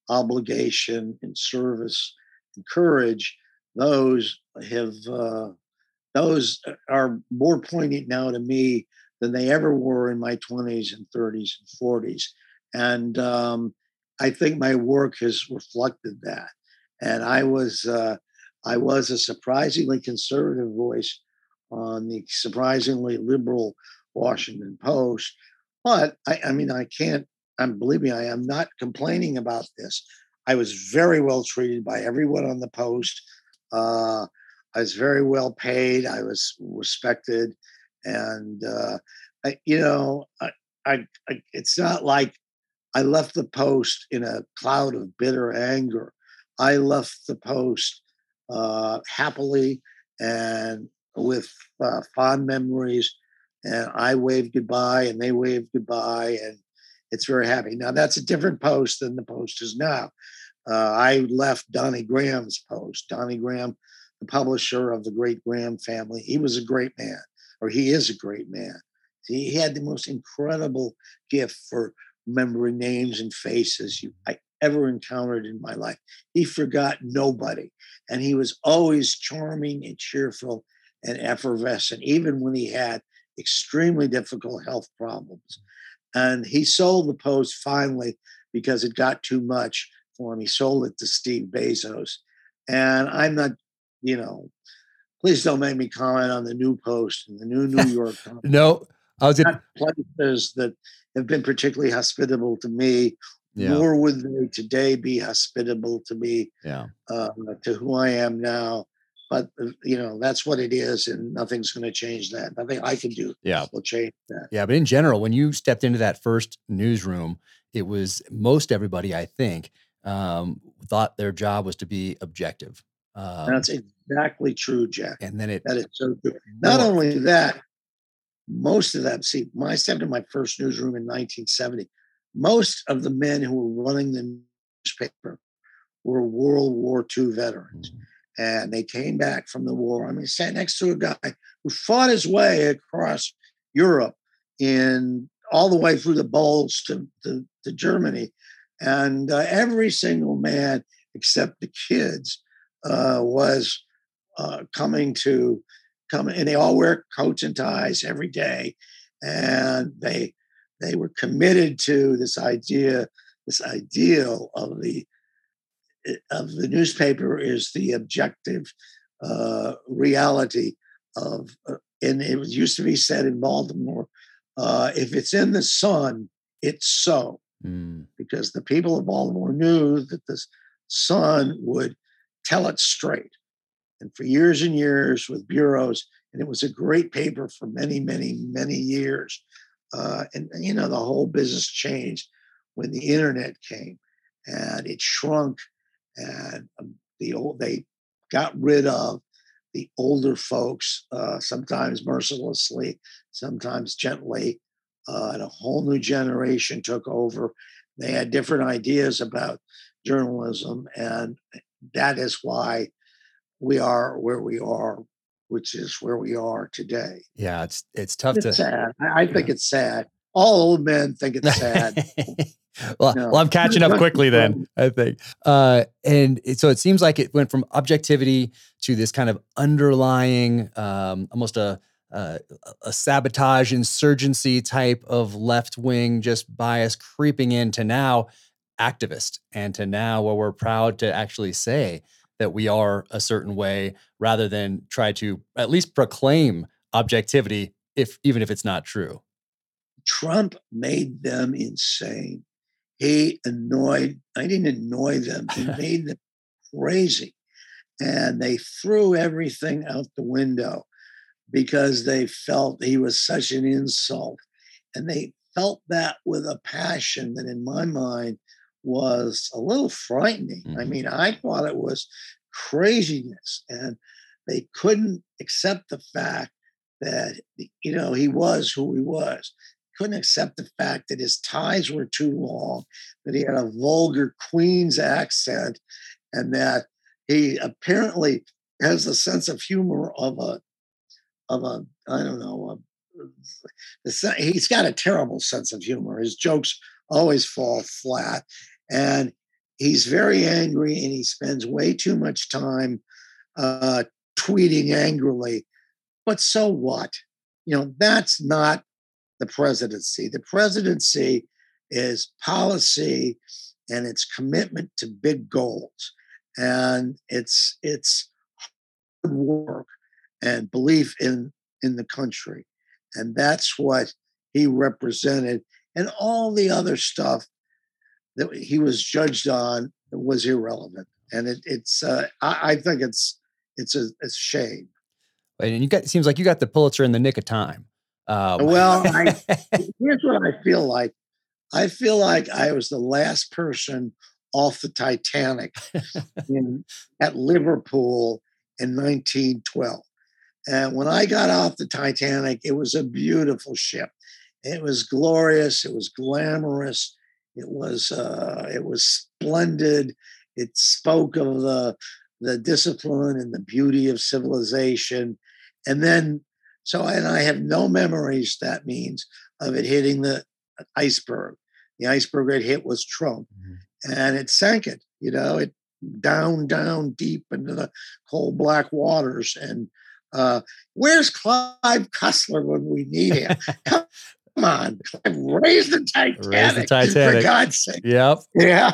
obligation and service and courage. Those have uh, those are more poignant now to me than they ever were in my 20s and 30s and 40s. And um, I think my work has reflected that. And I was uh, I was a surprisingly conservative voice on the surprisingly liberal Washington Post. But I, I mean, I can't. I'm believe me, I am not complaining about this. I was very well treated by everyone on the Post. Uh, I was very well paid. I was respected, and uh, I, you know, I, I, I, it's not like I left the Post in a cloud of bitter anger. I left the Post uh, happily and with uh, fond memories. And I waved goodbye, and they waved goodbye, and it's very happy. Now that's a different post than the post is now. Uh, I left Donnie Graham's post. Donnie Graham, the publisher of the great Graham family, he was a great man, or he is a great man. He had the most incredible gift for remembering names and faces you I ever encountered in my life. He forgot nobody, and he was always charming and cheerful and effervescent, even when he had extremely difficult health problems. And he sold the Post finally because it got too much for him. He sold it to Steve Bezos. And I'm not, you know, please don't make me comment on the new Post and the new New York Times. no, I was not places that have been particularly hospitable to me, yeah. nor would they today be hospitable to me, yeah. uh, to who I am now but uh, you know that's what it is and nothing's going to change that. Nothing i can do yeah. will change that. Yeah but in general when you stepped into that first newsroom it was most everybody i think um, thought their job was to be objective um, that's exactly true jack. And then it that is so true. Not only that most of them see when i stepped in my first newsroom in 1970 most of the men who were running the newspaper were world war ii veterans. Mm-hmm and they came back from the war. I mean, sat next to a guy who fought his way across Europe in all the way through the Bulge to, to, to Germany. And uh, every single man, except the kids, uh, was uh, coming to come, and they all wear coats and ties every day, and they they were committed to this idea, this ideal of the of the newspaper is the objective uh, reality of, uh, and it used to be said in Baltimore, uh, if it's in the sun, it's so. Mm. Because the people of Baltimore knew that the sun would tell it straight. And for years and years with bureaus, and it was a great paper for many, many, many years. Uh, and, you know, the whole business changed when the internet came and it shrunk and um, the old they got rid of the older folks, uh, sometimes mercilessly, sometimes gently, uh, and a whole new generation took over. They had different ideas about journalism, and that is why we are where we are which is where we are today. Yeah, it's it's tough It's to. sad. I, I think it's sad. All old men think it's sad. well, No. well, I'm catching up quickly then, I think. Uh, and it, so it seems like it went from objectivity to this kind of underlying, um, almost a, a a sabotage insurgency type of left wing just bias creeping into now activist and to now where we're proud to actually say that we are a certain way rather than try to at least proclaim objectivity if even if it's not true. Trump made them insane. He annoyed, I didn't annoy them, he made them crazy. And they threw everything out the window because they felt he was such an insult. And they felt that with a passion that, in my mind, was a little frightening. I Mhm. mean, I thought it was craziness. And they couldn't accept the fact that, you know, he was who he was couldn't accept the fact that his ties were too long, that he had a vulgar Queen's accent, and that he apparently has a sense of humor of a of a I don't know. A, he's got a terrible sense of humor. His jokes always fall flat, and he's very angry, and he spends way too much time uh, tweeting angrily. But so what? You know, that's not the presidency. The presidency is policy and its commitment to big goals. And it's it's hard work and belief in in the country. And that's what he represented. And all the other stuff that he was judged on was irrelevant. And it, it's uh, I, I think it's it's a a shame. And you got it seems like you got the Pulitzer in the nick of time. Um, Well, I- here's what I feel like. I feel like I was the last person off the Titanic in, at Liverpool in 1912. And when I got off the Titanic, it was a beautiful ship. It was glorious. It was glamorous. It was uh, it was splendid. It spoke of the the discipline and the beauty of civilization. And then, so and I have no memories. That means of it hitting the iceberg. The iceberg it hit was Trump, Mhm. and it sank it. You know, it down, down deep into the cold black waters. And uh, where's Clive Cussler when we need him? Come on, Clive, raise the Titanic. For Titanic. God's sake. Yep. Yeah.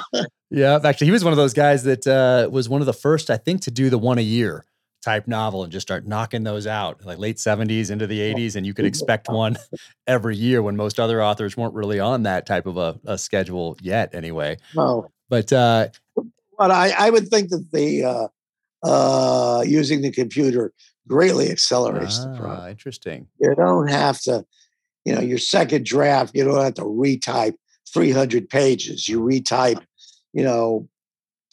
Yeah. Actually, he was one of those guys that uh, was one of the first, I think, to do the one a year type novel and just start knocking those out like late 70s into the 80s. And you could expect one every year when most other authors weren't really on that type of a, a schedule yet, anyway. No. But uh, But I, I would think that the uh, uh, using the computer greatly accelerates the ah, process. interesting. You don't have to, you know, your second draft, you don't have to retype 300 pages. You retype, you know,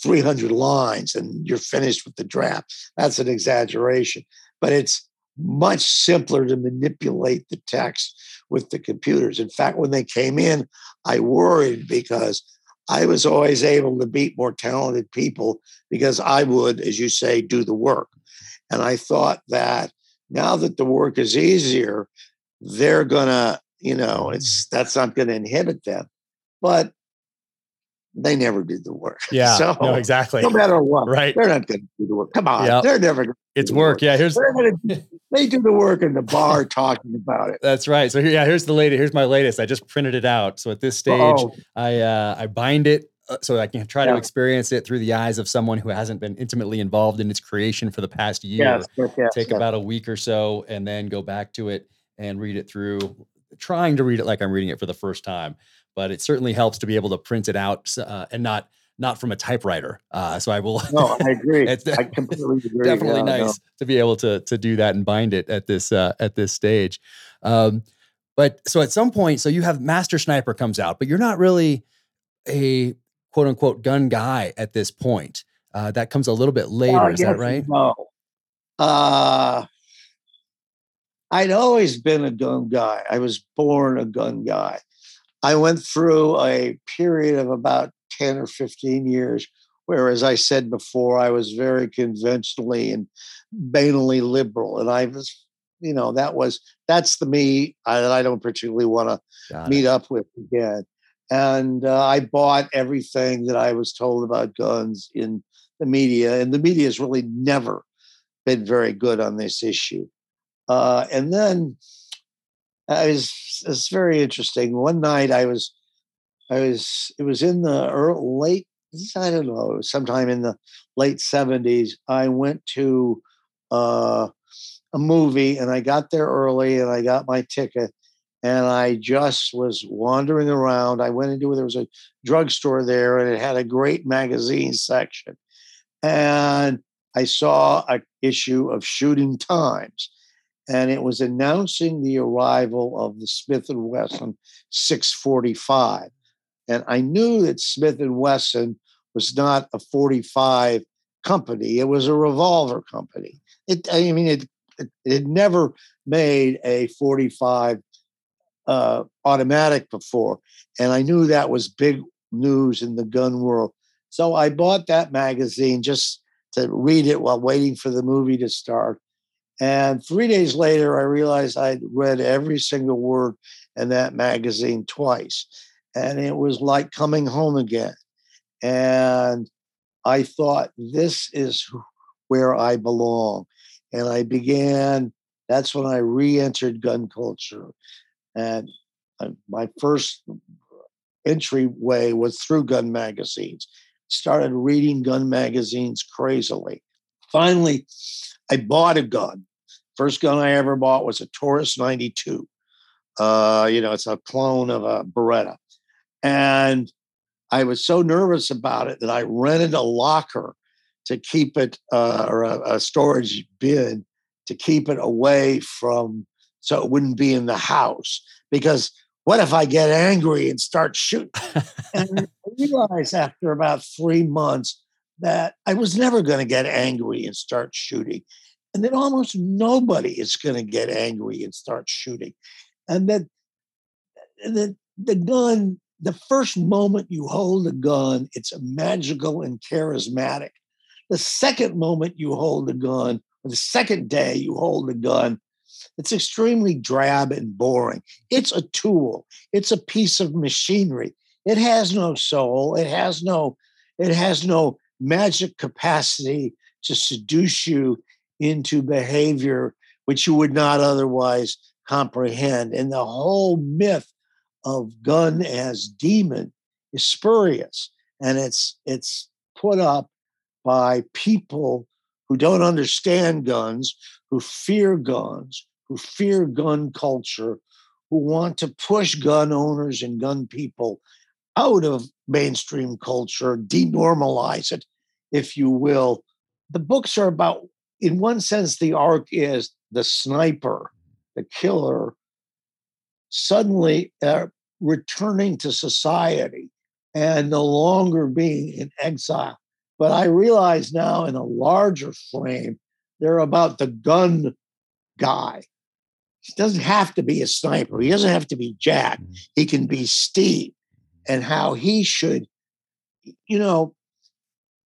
300 lines and you're finished with the draft. That's an exaggeration, but it's much simpler to manipulate the text with the computers. In fact, when they came in, I worried because I was always able to beat more talented people because I would, as you say, do the work. And I thought that now that the work is easier, they're gonna, you know, it's that's not gonna inhibit them. But they never did the work. Yeah. So no, exactly. no matter what, Right. they're not gonna do the work. Come on, Yep. they're never gonna do It's the work. Yeah. Here's gonna, they do the work in the bar talking about it. that's right. So here, yeah, here's the latest. Here's my latest. I just printed it out. So at this stage, Oh, I uh, I bind it uh, so I can try to experience it through the eyes of someone who hasn't been intimately involved in its creation for the past year. yes, yes, Take yes. about a week or so, and then go back to it and read it through. Trying to read it like I'm reading it for the first time, but it certainly helps to be able to print it out uh, and not not from a typewriter. Uh, so I will. No, I agree. It's I completely agree. definitely Yeah, no. nice to be able to to do that and bind it at this uh, at this stage. Um, but so at some point, so you have Master Sniper comes out, but you're not really a quote unquote gun guy at this point. Uh, that comes a little bit later. Well, is yes that right? No. Uh, I'd always been a gun guy. I was born a gun guy. I went through a period of about 10 or 15 years where, as I said before, I was very conventionally and banally liberal, and I was, you know, that was that's the me that I don't particularly want to meet up with again. And uh, I bought everything that I was told about guns in the media, and the media has really never been very good on this issue. Uh, and then I was it's very interesting. One night I was I was it was in the early, late I don't know sometime in the late seventies. I went to uh, a movie and I got there early and I got my ticket and I just was wandering around. I went into there was a drugstore there and it had a great magazine section, and I saw a issue of Shooting Times and it was announcing the arrival of the Smith and Wesson 645. And I knew that Smith and Wesson was not a 45 company; it was a revolver company. It, I mean, it it, it never made a 45 uh, automatic before, and I knew that was big news in the gun world. So I bought that magazine just to read it while waiting for the movie to start. And three days later, I realized I'd read every single word in that magazine twice. And it was like coming home again. And I thought, this is where I belong. And I began, that's when I re entered gun culture. And my first entryway was through gun magazines. Started reading gun magazines crazily. Finally, I bought a gun First gun I ever bought was a Taurus 92. Uh, you know, it's a clone of a Beretta. And I was so nervous about it that I rented a locker to keep it, uh, or a, a storage bin to keep it away from, so it wouldn't be in the house. Because what if I get angry and start shooting? and I realized after about three months that I was never going to get angry and start shooting and then almost nobody is going to get angry and start shooting. And that the, the gun the first moment you hold a gun it's magical and charismatic. The second moment you hold a gun or the second day you hold a gun it's extremely drab and boring. It's a tool. It's a piece of machinery. It has no soul. It has no it has no magic capacity to seduce you into behavior which you would not otherwise comprehend. And the whole myth of gun as demon is spurious. And it's it's put up by people who don't understand guns, who fear guns, who fear gun culture, who want to push gun owners and gun people out of mainstream culture, denormalize it, if you will. The books are about in one sense, the arc is the sniper, the killer, suddenly uh, returning to society and no longer being in exile. But I realize now, in a larger frame, they're about the gun guy. He doesn't have to be a sniper. He doesn't have to be Jack. Mm-hmm. He can be Steve and how he should, you know,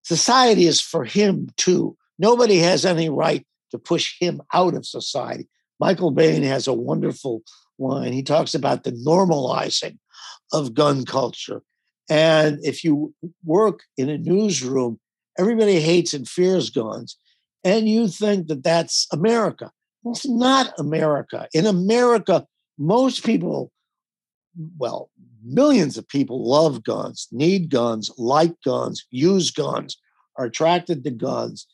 society is for him too. Nobody has any right to push him out of society. Michael Bane has a wonderful line. He talks about the normalizing of gun culture. And if you work in a newsroom, everybody hates and fears guns, and you think that that's America. It's not America. In America, most people, well, millions of people love guns, need guns, like guns, use guns, are attracted to guns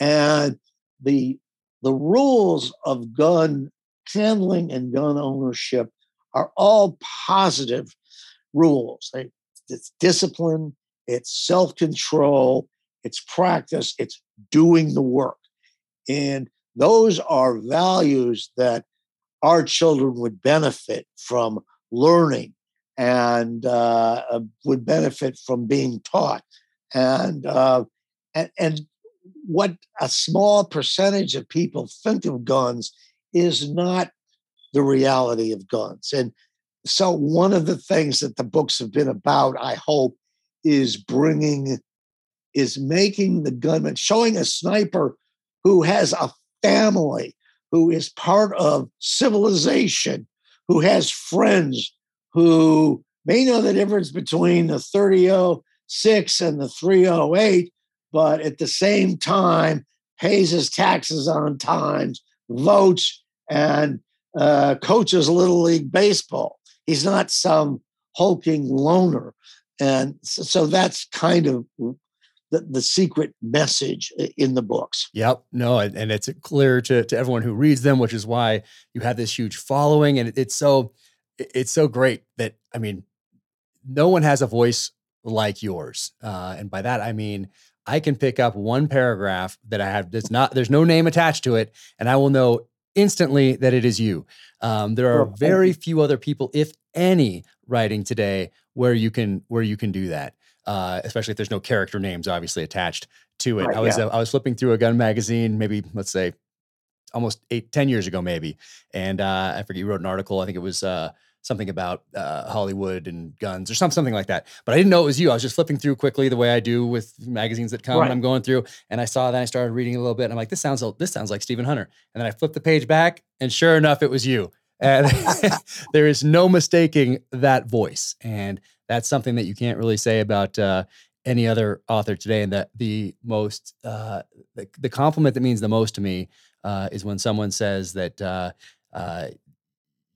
and the the rules of gun handling and gun ownership are all positive rules. They, it's discipline, it's self control, it's practice, it's doing the work. And those are values that our children would benefit from learning and uh, would benefit from being taught. And, uh, and, and what a small percentage of people think of guns is not the reality of guns. And so, one of the things that the books have been about, I hope, is bringing is making the gunman, showing a sniper who has a family, who is part of civilization, who has friends, who may know the difference between the 3006 and the 308, but at the same time pays his taxes on time, votes, and uh, coaches Little League Baseball. He's not some hulking loner. And so that's kind of the, the secret message in the books. Yep. No, and it's clear to, to everyone who reads them, which is why you have this huge following. And it's so it's so great that I mean, no one has a voice like yours. Uh, and by that I mean I can pick up one paragraph that I have that's not there's no name attached to it, and I will know instantly that it is you. Um, there are very few other people, if any, writing today where you can where you can do that. Uh, especially if there's no character names obviously attached to it. Right, I was yeah. uh, I was flipping through a gun magazine, maybe let's say almost eight ten years ago, maybe, and uh, I forget you wrote an article. I think it was uh, something about uh, Hollywood and guns or some, something like that. But I didn't know it was you. I was just flipping through quickly the way I do with magazines that come. Right. And I'm going through, and I saw that. I started reading a little bit. And I'm like, this sounds this sounds like Stephen Hunter. And then I flipped the page back, and sure enough, it was you. And there is no mistaking that voice. And that's something that you can't really say about uh, any other author today. And that the most uh, the, the compliment that means the most to me uh, is when someone says that uh, uh,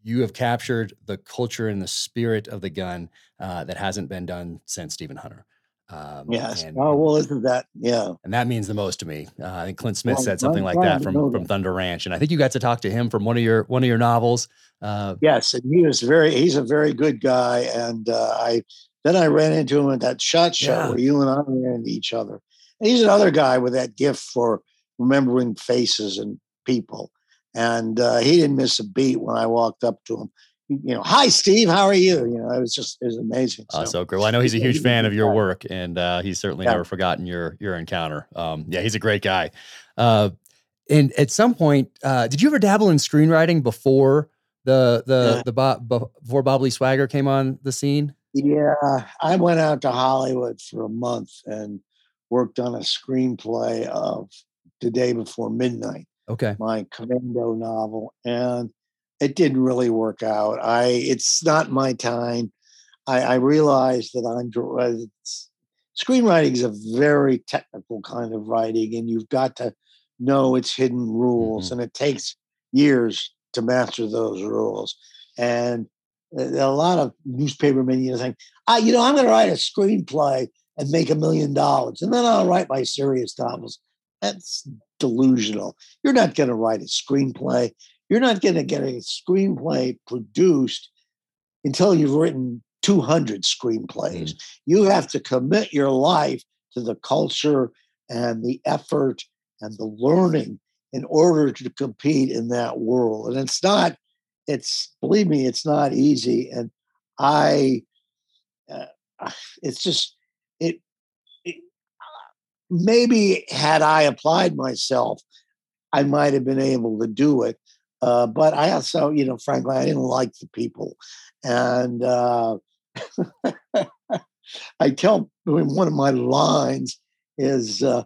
you have captured the culture and the spirit of the gun uh, that hasn't been done since Stephen Hunter. Um, yes. And, oh well, isn't that yeah? And that means the most to me. Uh, I think Clint Smith well, said something I'm like that from from Thunder Ranch, and I think you got to talk to him from one of your one of your novels. Uh, yes, and he was very he's a very good guy, and uh, I then I ran into him at that SHOT Show yeah. where you and I ran into each other. And he's another guy with that gift for remembering faces and people and uh, he didn't miss a beat when I walked up to him. You know, hi Steve, how are you? You know, it was just it was amazing. So, uh, so great. Well, I know he's a huge fan of your work, and uh, he's certainly yeah. never forgotten your your encounter. Um, yeah, he's a great guy. Uh, and at some point, uh, did you ever dabble in screenwriting before the the yeah. the Bob, before Bob Lee Swagger came on the scene? Yeah, I went out to Hollywood for a month and worked on a screenplay of The Day Before Midnight okay. my commando novel and it didn't really work out. I it's not my time. I i realized that i'm uh, screenwriting is a very technical kind of writing and you've got to know its hidden rules mm-hmm. and it takes years to master those rules. And a lot of newspapermen you know saying ah, you know i'm going to write a screenplay and make a million dollars and then i'll write my serious novels. That's delusional. You're not going to write a screenplay. You're not going to get a screenplay produced until you've written 200 screenplays. Mm. You have to commit your life to the culture and the effort and the learning in order to compete in that world. And it's not, it's, believe me, it's not easy. And I, uh, it's just, it, maybe had I applied myself, I might have been able to do it. Uh, but I also, you know, frankly, I didn't like the people. And uh, I tell one of my lines is uh,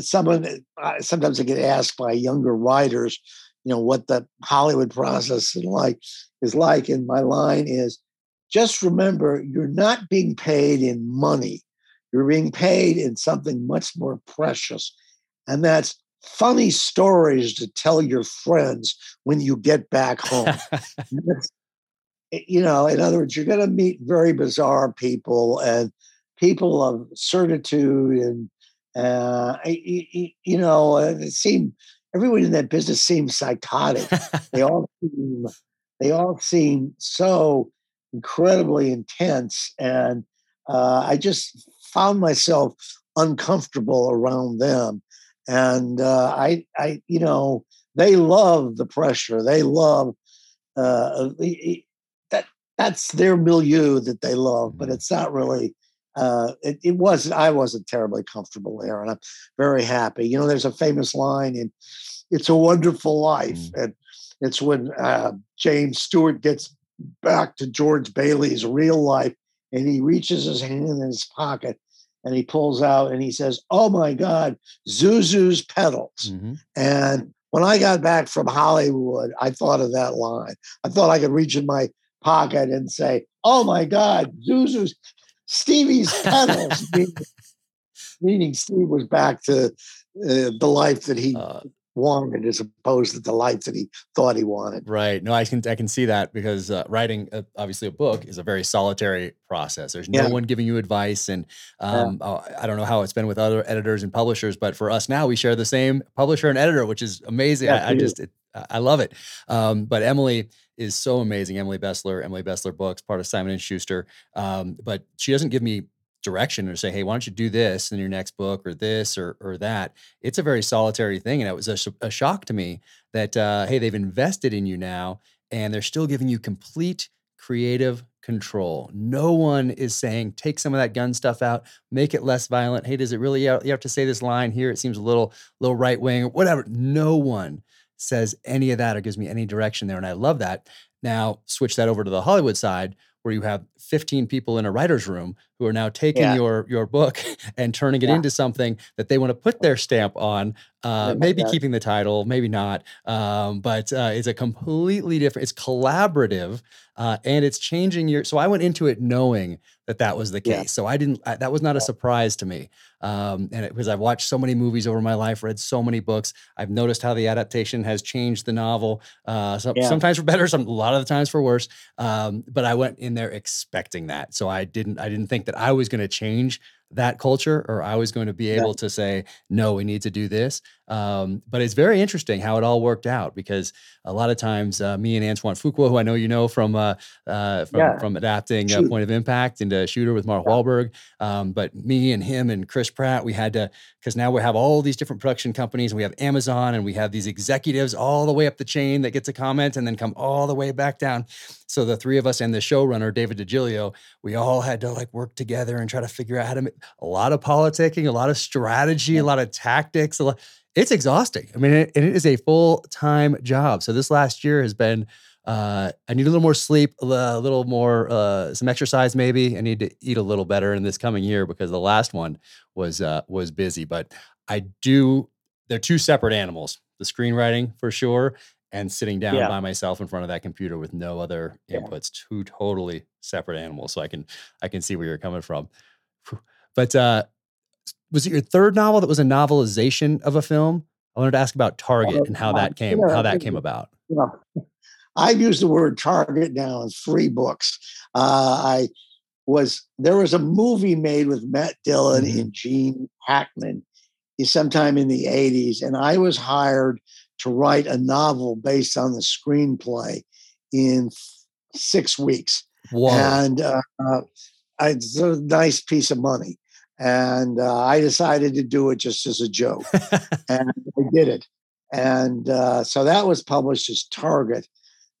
someone, sometimes I get asked by younger writers, you know, what the Hollywood process is like, is like. And my line is just remember, you're not being paid in money you're being paid in something much more precious, and that's funny stories to tell your friends when you get back home. you know, in other words, you're going to meet very bizarre people and people of certitude and uh, you, you know, it seemed everyone in that business seems psychotic. they all seem they all seem so incredibly intense, and uh, I just found myself uncomfortable around them. And uh, I, I, you know, they love the pressure. They love uh, that. That's their milieu that they love, but mm-hmm. it's not really. Uh, it, it wasn't. I wasn't terribly comfortable there, and I'm very happy. You know, there's a famous line in "It's a Wonderful Life," mm. and it's when uh, James Stewart gets back to George Bailey's real life, and he reaches his hand in his pocket and he pulls out and he says, "Oh my God, Zuzu's petals." Mm-hmm. And when I got back from Hollywood, I thought of that line. I thought I could reach in my pocket and say, "Oh my God, Zuzu's Stevie's petals," meaning, meaning Steve was back to uh, the life that he uh, wanted as opposed to the life that he thought he wanted. Right. No, I can I can see that because uh, writing a, obviously a book is a very solitary process. There's no yeah. one giving you advice, and um, yeah. uh, I don't know how it's been with other editors and publishers, but for us now, we share the same publisher and editor, which is amazing. Yeah, I, I, just it, I love it. Um, but Emily is so amazing. Emily Bestler, Emily Bestler Books, part of Simon and Schuster. Um, but she doesn't give me direction or say, hey, why don't you do this in your next book or this or or that? It's a very solitary thing, and it was a, a shock to me that uh, hey, they've invested in you now, and they're still giving you complete creative control. No one is saying take some of that gun stuff out, make it less violent. Hey, does it really? You have to say this line here. It seems a little little right wing, whatever. No one says any of that or gives me any direction there, and I love that. Now switch that over to the Hollywood side where you have 15 people in a writer's room who are now taking yeah. your your book and turning it yeah. into something that they want to put their stamp on uh, maybe keeping the title maybe not um, but uh, it's a completely different it's collaborative uh, and it's changing your so i went into it knowing that that was the case. Yeah. so i didn't I, that was not a surprise to me um, and because i've watched so many movies over my life read so many books i've noticed how the adaptation has changed the novel uh, so, sometimes for better some a lot of the times for worse um, but i went in there expecting that. So i didn't i didn't think that I was going to change that culture or I was going to be able yeah. to say, no, we need to do this. Um, but it's very interesting how it all worked out because a lot of times uh, me and Antoine Fuqua, who I know you know from uh, uh, from, yeah. from adapting uh, Point of Impact into Shooter with Mark yeah. Wahlberg, um, but me and him and Chris Pratt, we had to because now we have all these different production companies and we have Amazon and we have these executives all the way up the chain that get to comment and then come all the way back down. So the three of us and the showrunner David DiGilio, we all had to like work together and try to figure out how to a lot of politicking, a lot of strategy, a lot of tactics. A lot, it's exhausting. I mean, it, it is a full time job. So this last year has been. Uh, I need a little more sleep, a little more, uh, some exercise. Maybe I need to eat a little better in this coming year because the last one was uh, was busy. But I do. They're two separate animals. The screenwriting for sure, and sitting down yeah. by myself in front of that computer with no other inputs. Yeah. Two totally separate animals. So I can I can see where you're coming from. But uh, was it your third novel that was a novelization of a film? I wanted to ask about Target and how that came how that came about. Yeah. I've used the word Target now in three books. Uh, I was there was a movie made with Matt Dillon mm-hmm. and Gene Hackman sometime in the 80s, and I was hired to write a novel based on the screenplay in six weeks. Whoa. And uh, uh, it's a nice piece of money and uh, I decided to do it just as a joke, and I did it. And uh, so that was published as Target.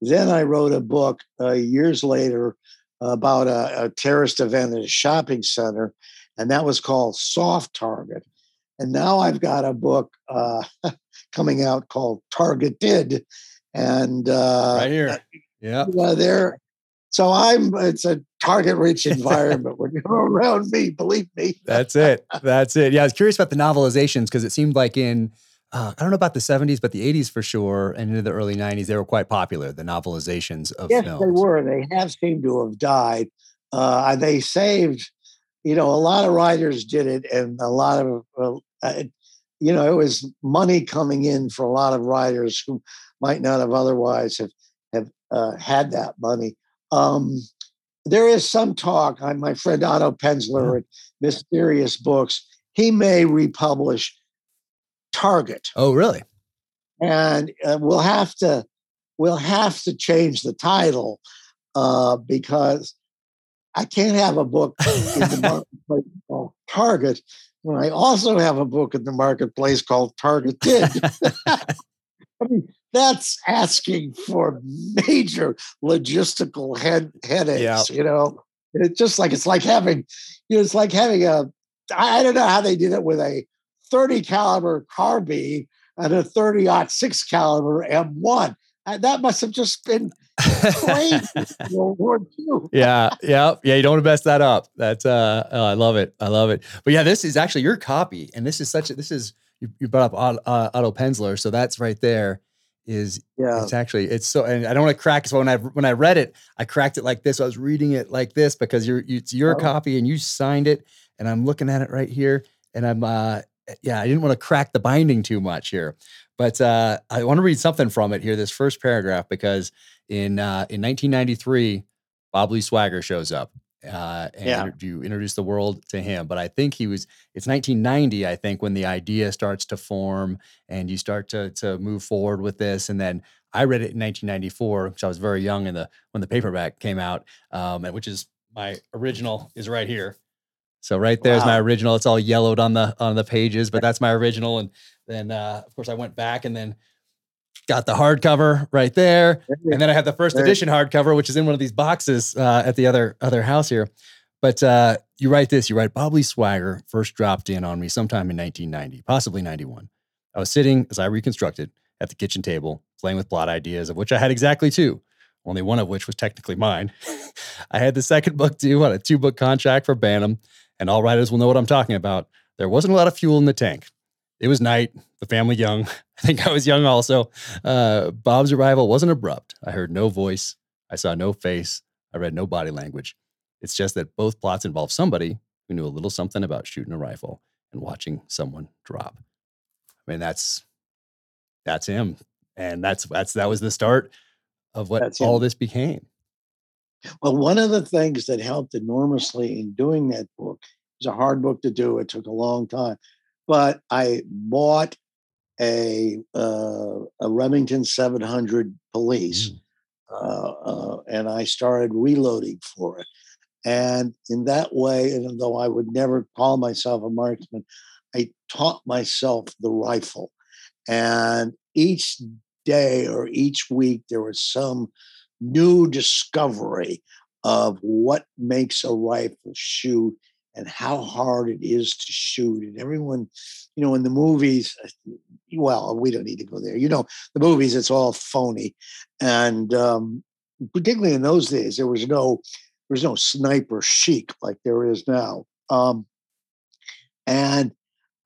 Then I wrote a book uh, years later about a, a, terrorist event at a shopping center, and that was called Soft Target. And now I've got a book uh, coming out called Targeted, and uh, right here, yeah, there. So I'm. It's a target rich environment when you're around me, believe me. That's it. That's it. Yeah, I was curious about the novelizations because it seemed like in uh, I don't know about the 70s, but the 80s for sure, and into the early 90s, they were quite popular. The novelizations of yes, films. they were. They have seemed to have died. Uh, they saved, you know, a lot of writers did it, and a lot of, uh, you know, it was money coming in for a lot of writers who might not have otherwise have have uh, had that money. Um, there is some talk. I'm my friend Otto Penzler at Mysterious Books. He may republish Target. Oh, really? And uh, we'll have to we'll have to change the title uh, because I can't have a book in the marketplace called Target when I also have a book in the marketplace called Targeted. I mean, that's asking for major logistical head headaches. Yeah. You know, it's just like it's like having, you know, it's like having a. I don't know how they did it with a 30 caliber carbine and a 30 six caliber M1. Uh, that must have just been crazy. World War II. yeah, yeah, yeah. You don't want to mess that up. That's uh, oh, I love it. I love it. But yeah, this is actually your copy, and this is such a this is you, you brought up Otto, uh, Otto Penzler, so that's right there. Is Yeah. it's actually it's so, and I don't want to crack. it. So when I when I read it, I cracked it like this. I was reading it like this because you're you, it's your Oh. copy and you signed it, and I'm looking at it right here, and I'm uh, yeah, I didn't want to crack the binding too much here, but uh, I want to read something from it here. This first paragraph because in uh, in 1993, Bob Lee Swagger shows up. Uh, and Yeah. you introduce the world to him, but I think he was. It's 1990, I think, when the idea starts to form and you start to to move forward with this. And then I read it in 1994 because I was very young in the when the paperback came out, um, and which is my original is right here. So right there's my original. It's all yellowed on the on the pages, but that's my original. And then uh, of course I went back and then got the hardcover right there. And then I have the first edition hardcover, which is in one of these boxes uh, at the other other house here. But uh, you write this. You write Bob Lee Swagger first dropped in on me sometime in 1990, possibly 91. I was sitting as I reconstructed at the kitchen table, playing with plot ideas, of which I had exactly two, only one of which was technically mine. I had the second book due on a two book contract for Bantam, and all writers will know what I'm talking about. There wasn't a lot of fuel in the tank. It was night, the family young. I think I was young also. Uh, Bob's arrival wasn't abrupt. I heard no voice. I saw no face. I read no body language. It's just that both plots involve somebody who knew a little something about shooting a rifle and watching someone drop. I mean, that's that's him, and that's that's that was the start of what That's all him. this became. Well, one of the things that helped enormously in doing that book was a hard book to do. It took a long time, but I bought a uh, a Remington 700 Police, Mm. uh, uh, and I started reloading for it. And in that way, even though I would never call myself a marksman, I taught myself the rifle. And each day or each week, there was some new discovery of what makes a rifle shoot and how hard it is to shoot. And everyone, you know, in the movies, uh, well, we don't need to go there. You know, the movies, it's all phony. And um, particularly in those days, there was no there was no sniper chic like there is now. Um, and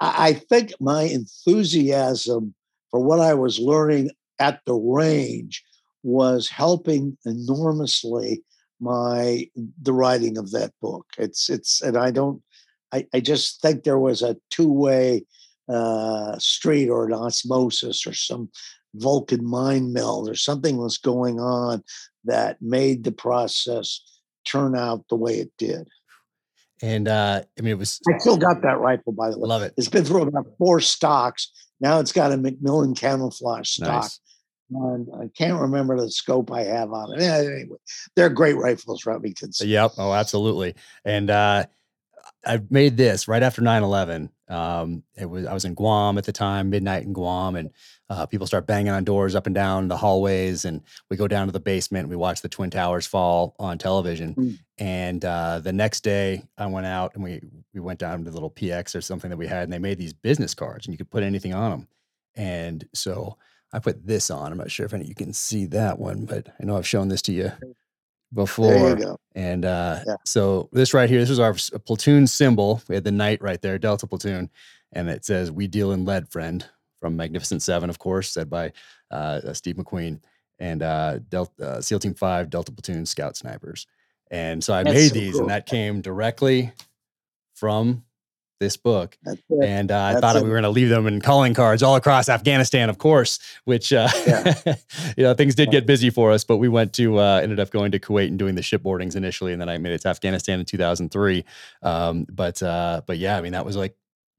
I, I think my enthusiasm for what I was learning at the range was helping enormously my the writing of that book. It's it's and I don't I, I just think there was a two-way uh street or an osmosis or some Vulcan mind meld or something was going on that made the process turn out the way it did. And uh, I mean, it was I still got that rifle, by the way. love it. It's been through about four stocks. Now it's got a McMillan camouflage stock. Nice. And I can't remember the scope I have on it. Eh, Anyway, they're great rifles, Remingtons. Yep. Oh, absolutely. And uh, I made this right after 9 11. Um, it was I was in Guam at the time, midnight in Guam, and uh, people start banging on doors up and down the hallways. And we go down to the basement. And we watch the Twin Towers fall on television. Mm. And uh, the next day, I went out and we we went down to the little PX or something that we had, and they made these business cards, and you could put anything on them. And so I put this on. I'm not sure if any you can see that one, but I know I've shown this to you before. You. And uh, Yeah. so this right here, this is our platoon symbol. We had the knight right there, Delta Platoon, and it says "We deal in lead, friend." From Magnificent Seven, of course, said by uh, uh, Steve McQueen, and uh, Delta uh, SEAL Team Five, Delta Platoon Scout Snipers. And so I That's made so these, cool. and that came directly from this book. And uh, I thought it. we were going to leave them in calling cards all across Afghanistan, of course, which, uh, you know, things did get busy for us, but we went to, uh, ended up going to Kuwait and doing the shipboardings initially. And then I made it to Afghanistan in 2003. Um, but, uh, but yeah, I mean, that was like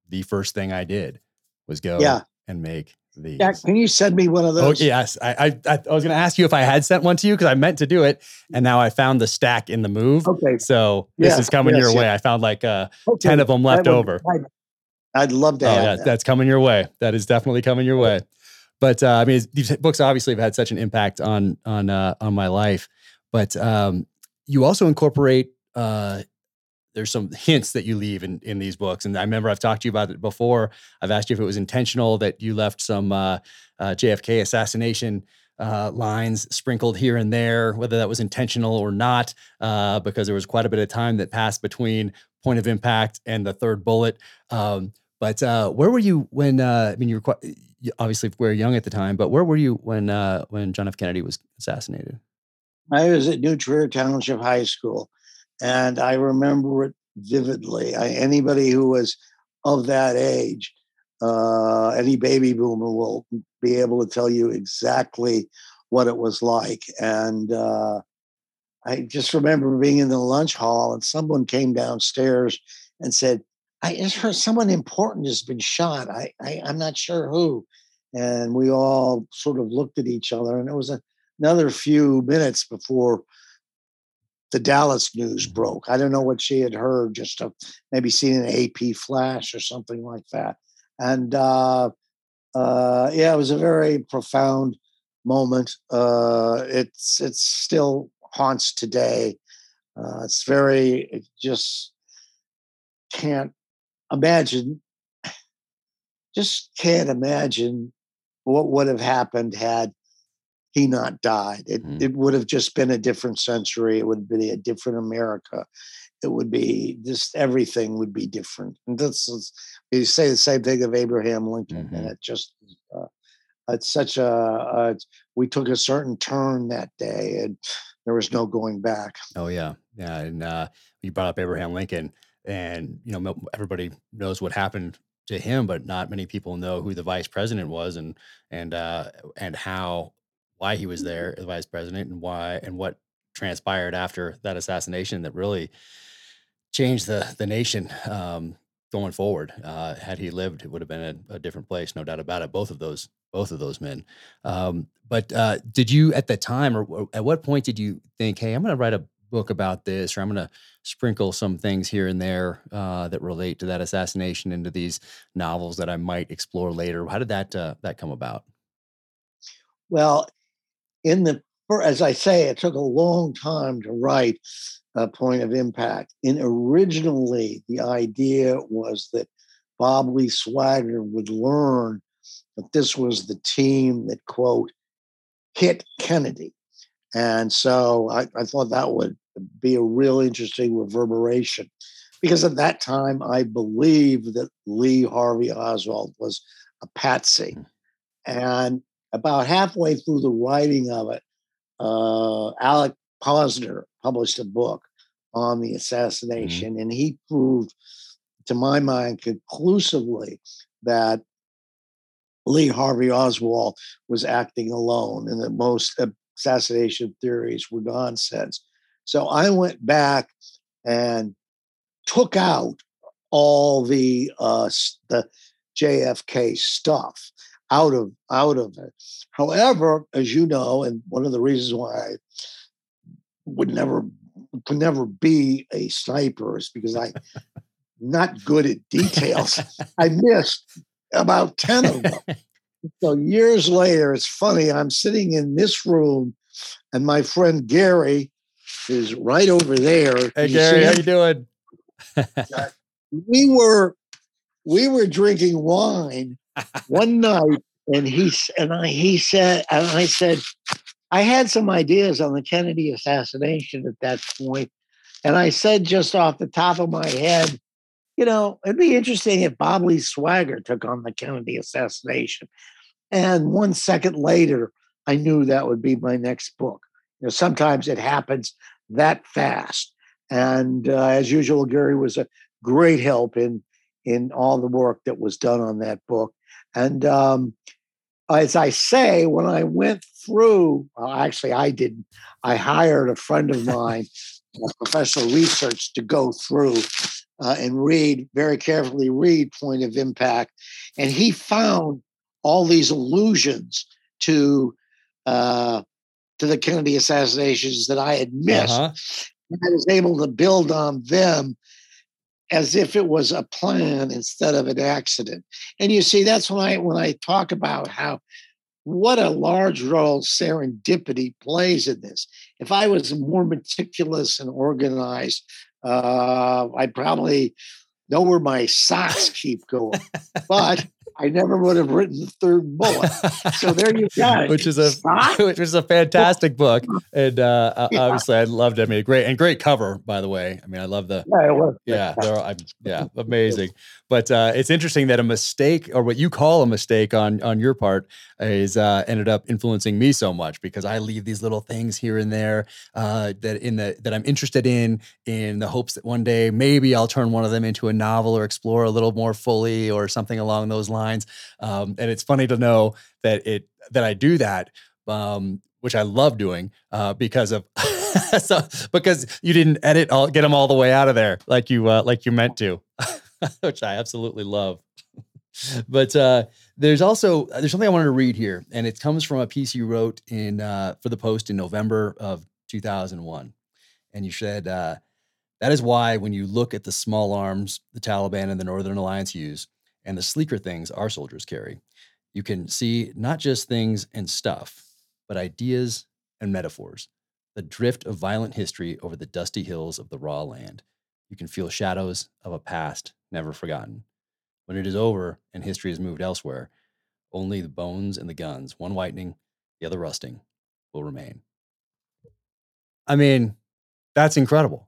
the first thing I did was go Yeah. and make these. Yeah, can you send me one of Oh those? yes, I I, I was going to ask you if I had sent one to you because I meant to do it, and now I found the stack in the move. Okay. So this Yeah, is coming yes, your yeah. way. I found like uh, okay. ten of them left would- over. I'd, I'd love to Oh have yeah, that. that's coming your way. That is definitely coming your way. But uh, I mean, these books obviously have had such an impact on on uh, on my life. But um, you also incorporate. Uh, there's some hints that you leave in in these books, and I remember I've talked to you about it before. I've asked you if it was intentional that you left some uh, uh, JFK assassination uh, lines sprinkled here and there, whether that was intentional or not, uh, because there was quite a bit of time that passed between point of impact and the third bullet. Um, but uh, where were you when? Uh, I mean, you were quite, obviously we were young at the time, but where were you when when John F. Kennedy was assassinated? I was at New Trier Township High School, and I remember it vividly. I, anybody who was of that age, uh, any baby boomer will be able to tell you exactly what it was like. And uh, I just remember being in the lunch hall, and someone came downstairs and said, I just heard someone important has been shot. I, I I'm not sure who. And we all sort of looked at each other, and it was a, another few minutes before the Dallas news broke. I don't know what she had heard, just a, maybe seen an AP flash or something like that. And uh, uh, yeah, it was a very profound moment. Uh, it's it's still haunts today. Uh, it's very it just can't imagine, just can't imagine what would have happened had he not died. It, mm. it would have just been a different century. It would be a different America. It would be just everything would be different. And this is, you say the same thing of Abraham Lincoln, mm-hmm. and it just uh, it's such a uh, we took a certain turn that day, and there was no going back. Oh yeah, yeah. And uh, you brought up Abraham Lincoln and you know everybody knows what happened to him, but not many people know who the vice president was and and uh, and how why he was there, as vice president, and why and what transpired after that assassination that really changed the the nation um, going forward. Uh, had he lived, it would have been a, a, different place, no doubt about it. Both of those both of those men. Um, but uh, did you at the time, or, or at what point did you think, hey, I'm going to write a book about this, or I'm going to sprinkle some things here and there uh, that relate to that assassination into these novels that I might explore later. How did that uh, that come about? Well, in the as I say, it took a long time to write a point of impact. And originally, the idea was that Bob Lee Swagger would learn that this was the team that quote hit Kennedy and so I, I thought that would be a real interesting reverberation because at that time I believe that Lee Harvey Oswald was a patsy. Mm. And about halfway through the writing of it, uh, Alec Posner published a book on the mm-hmm. assassination, mm-hmm. and he proved, to my mind, conclusively that Lee Harvey Oswald was acting alone and that most assassination theories were nonsense. So I went back and took out all the uh, the JFK stuff out of out of it. However, as you know, and one of the reasons why I would never could never be a sniper is because I not good at details. I missed about 10 of them. So years later, it's funny. I'm sitting in this room, and my friend Gary is right over there. Hey you Gary, how you doing? we were we were drinking wine one night, and he and I he said and I said I had some ideas on the Kennedy assassination at that point, and I said just off the top of my head, you know, it'd be interesting if Bob Lee Swagger took on the Kennedy assassination. And one second later, I knew that would be my next book. You know, sometimes it happens that fast. And uh, as usual, Gary was a great help in in all the work that was done on that book. And um, as I say, when I went through, well, actually, I didn't. I hired a friend of mine, a professional research, to go through uh, and read very carefully, read Point of Impact, and he found all these allusions to uh, to the Kennedy assassinations that I had missed. Uh-huh. I was able to build on them as if it was a plan instead of an accident. And you see, that's when I when I talk about how what a large role serendipity plays in this. If I was more meticulous and organized, uh, I'd probably know where my socks keep going. but I never would have written the third bullet. so there you go. which is a which is a fantastic book, and uh, yeah. obviously I loved it. I mean, great and great cover, by the way. I mean, I love the yeah, it was. yeah, yeah, amazing. But uh, it's interesting that a mistake, or what you call a mistake on on your part, is uh, ended up influencing me so much because I leave these little things here and there uh, that in the that I'm interested in, in the hopes that one day maybe I'll turn one of them into a novel or explore a little more fully or something along those lines. Um, and it's funny to know that it that I do that. Um, which I love doing uh, because of so, because you didn't edit all get them all the way out of there like you uh, like you meant to, which I absolutely love. but uh, there's also there's something I wanted to read here, and it comes from a piece you wrote in uh, for the Post in November of 2001, and you said uh, that is why when you look at the small arms the Taliban and the Northern Alliance use, and the sleeker things our soldiers carry, you can see not just things and stuff, but ideas and metaphors. The drift of violent history over the dusty hills of the raw land. You can feel shadows of a past never forgotten. When it is over and history has moved elsewhere, only the bones and the guns, one whitening, the other rusting, will remain. I mean, that's incredible.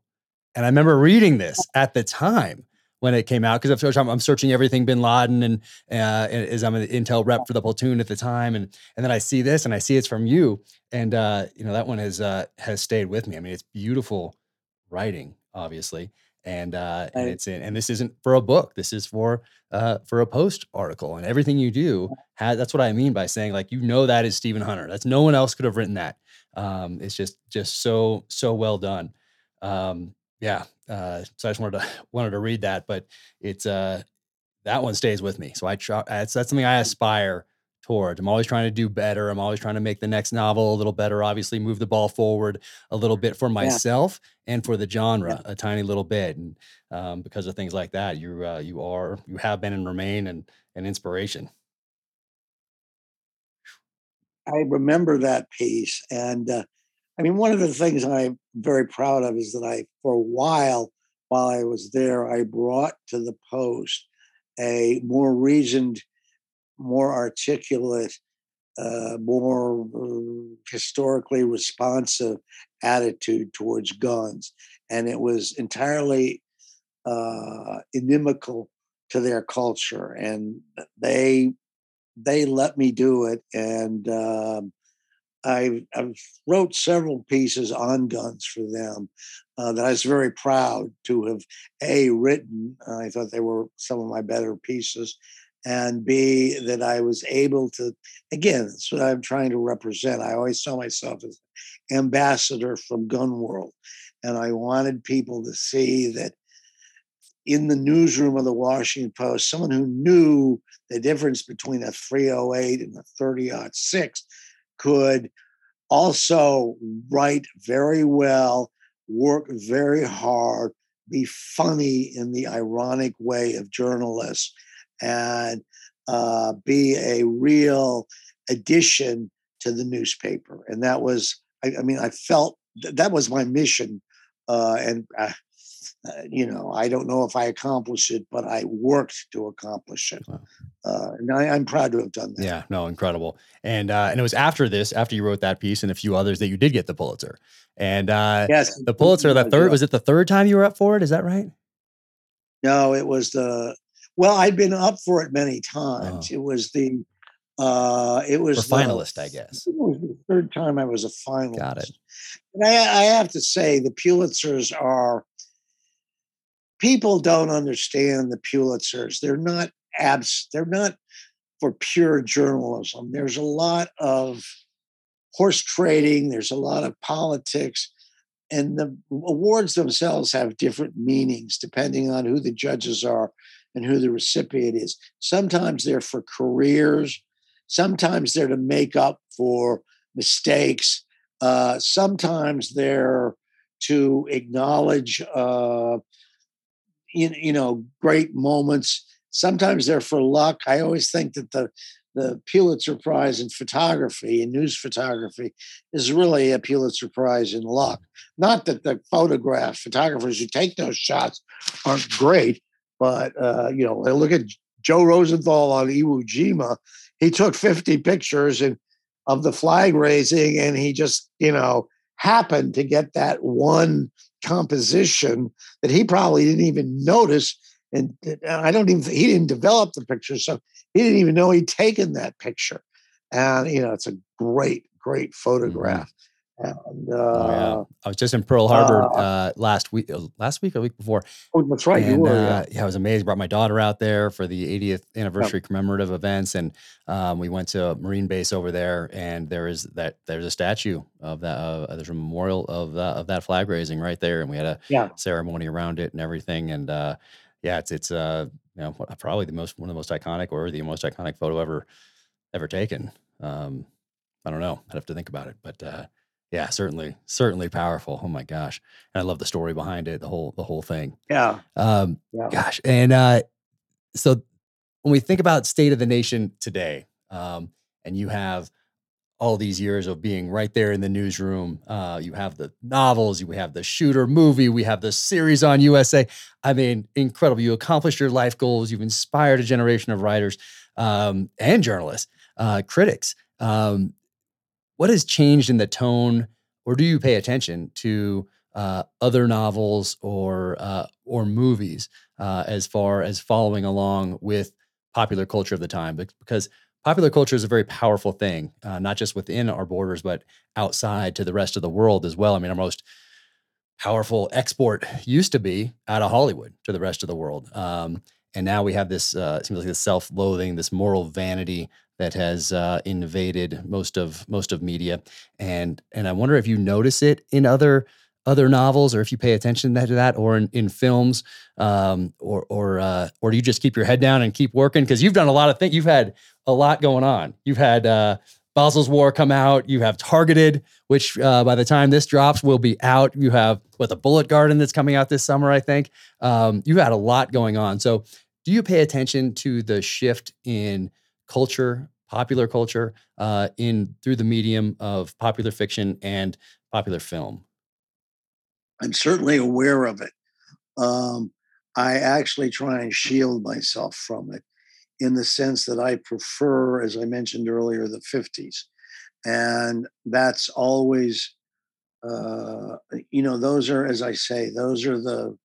And I remember reading this at the time when it came out because I'm, searching everything Bin Laden and uh, as I'm an intel rep for the platoon at the time, and and then I see this and I see it's from you, and uh, you know that one has uh, has stayed with me. I mean, it's beautiful writing, obviously, and uh, and it's in, and this isn't for a book. This is for uh, for a post article, and everything you do has. That's what I mean by saying like you know that is Stephen Hunter. That's no one else could have written that. Um, it's just just so so well done. Um, yeah. Uh, so I just wanted to wanted to read that, but it's uh that one stays with me. So I try. That's that's something I aspire towards. I'm always trying to do better. I'm always trying to make the next novel a little better. Obviously, move the ball forward a little bit for myself yeah. and for the genre yeah. a tiny little bit. And um, because of things like that, you uh, you are you have been and remain an an inspiration. I remember that piece, and uh, I mean, one of the things I'm very proud of is that I, for a while, while I was there, I brought to the Post a more reasoned more articulate, uh, more uh, historically responsive attitude towards guns. And it was entirely uh, inimical to their culture. And they they let me do it. And um, I, I wrote several pieces on guns for them uh, that I was very proud to have a written. I thought they were some of my better pieces, and B, that I was able to, again, that's what I'm trying to represent. I always saw myself as ambassador from Gun World. And I wanted people to see that in the newsroom of the Washington Post, someone who knew the difference between a 308 and a 30 6 could also write very well, work very hard, be funny in the ironic way of journalists and uh, be a real addition to the newspaper. And that was, I, I mean, I felt th- that was my mission. Uh, and, uh, uh, you know, I don't know if I accomplished it, but I worked to accomplish it. Wow. Uh, and I, am proud to have done that. Yeah, no, incredible. And uh, and it was after this, after you wrote that piece and a few others, that you did get the Pulitzer. And uh, yes, the Pulitzer, the third was it the third time you were up for it? Is that right? No, it was the well, I'd been up for it many times. Oh. It was the uh it was the, finalist, I guess. It was the third time I was a finalist. Got it. And I, I have to say the Pulitzers are people don't understand the Pulitzers. They're not abs they're not for pure journalism. There's a lot of horse trading, there's a lot of politics, and the awards themselves have different meanings depending on who the judges are and who the recipient is. Sometimes they're for careers, sometimes they're to make up for mistakes, uh, sometimes they're to acknowledge, uh, you, you know, great moments. Sometimes they're for luck. I always think that the the Pulitzer Prize in photography and news photography is really a Pulitzer Prize in luck. Not that the photograph photographers who take those shots aren't great, but uh, you know, look at Joe Rosenthal on Iwo Jima, he took 50 pictures and of the flag raising, and he just, you know, happened to get that one composition that he probably didn't even notice. And I don't even, he didn't develop the picture. So he didn't even know he'd taken that picture. And, you know, it's a great, great mm-hmm. photograph. Mm-hmm. And, uh, oh, yeah. Uh, I was just in Pearl Harbor uh, uh, last week, uh, last week or week before. Oh, that's right. And, you were. Yeah. yeah, it was amazed. Brought my daughter out there for the 80th anniversary yeah. commemorative events, and um, we went to a Marine base over there, and there is that there's a statue of that. Uh, there's a memorial of that of that flag raising right there, and we had a yeah. ceremony around it and everything. And yeah, it's it's uh you know probably the most one of the most iconic or the most iconic photo ever ever taken. Um, I don't know. I'd have to think about it, but yeah, certainly, certainly powerful. Oh my gosh, and I love the story behind it, the whole the whole thing. Yeah. Um, yeah. Gosh, and uh, so when we think about state of the nation today, um, and you have all these years of being right there in the newsroom, uh, you have the novels, you have the shooter movie, we have the series on USA. I mean, incredible! You accomplished your life goals. You've inspired a generation of writers um, and journalists, uh, critics. Um, what has changed in the tone, or do you pay attention to uh, other novels or uh, or movies uh, as far as following along with popular culture of the time? Because popular culture is a very powerful thing, uh, not just within our borders, but outside to the rest of the world as well. I mean, our most powerful export used to be out of Hollywood to the rest of the world. Um, and now we have this uh, seems like this self-loathing, this moral vanity that has uh, invaded most of most of media, and and I wonder if you notice it in other other novels, or if you pay attention to that, or in, in films, um, or or uh, or do you just keep your head down and keep working? Because you've done a lot of things. You've had a lot going on. You've had uh, Basil's War come out. You have Targeted, which uh, by the time this drops will be out. You have with the Bullet Garden that's coming out this summer, I think. Um, you had a lot going on. So, do you pay attention to the shift in culture, popular culture, uh, in through the medium of popular fiction and popular film? I'm certainly aware of it. Um, I actually try and shield myself from it in the sense that I prefer, as I mentioned earlier, the 50s. And that's always, uh, you know, those are, as I say, those are the,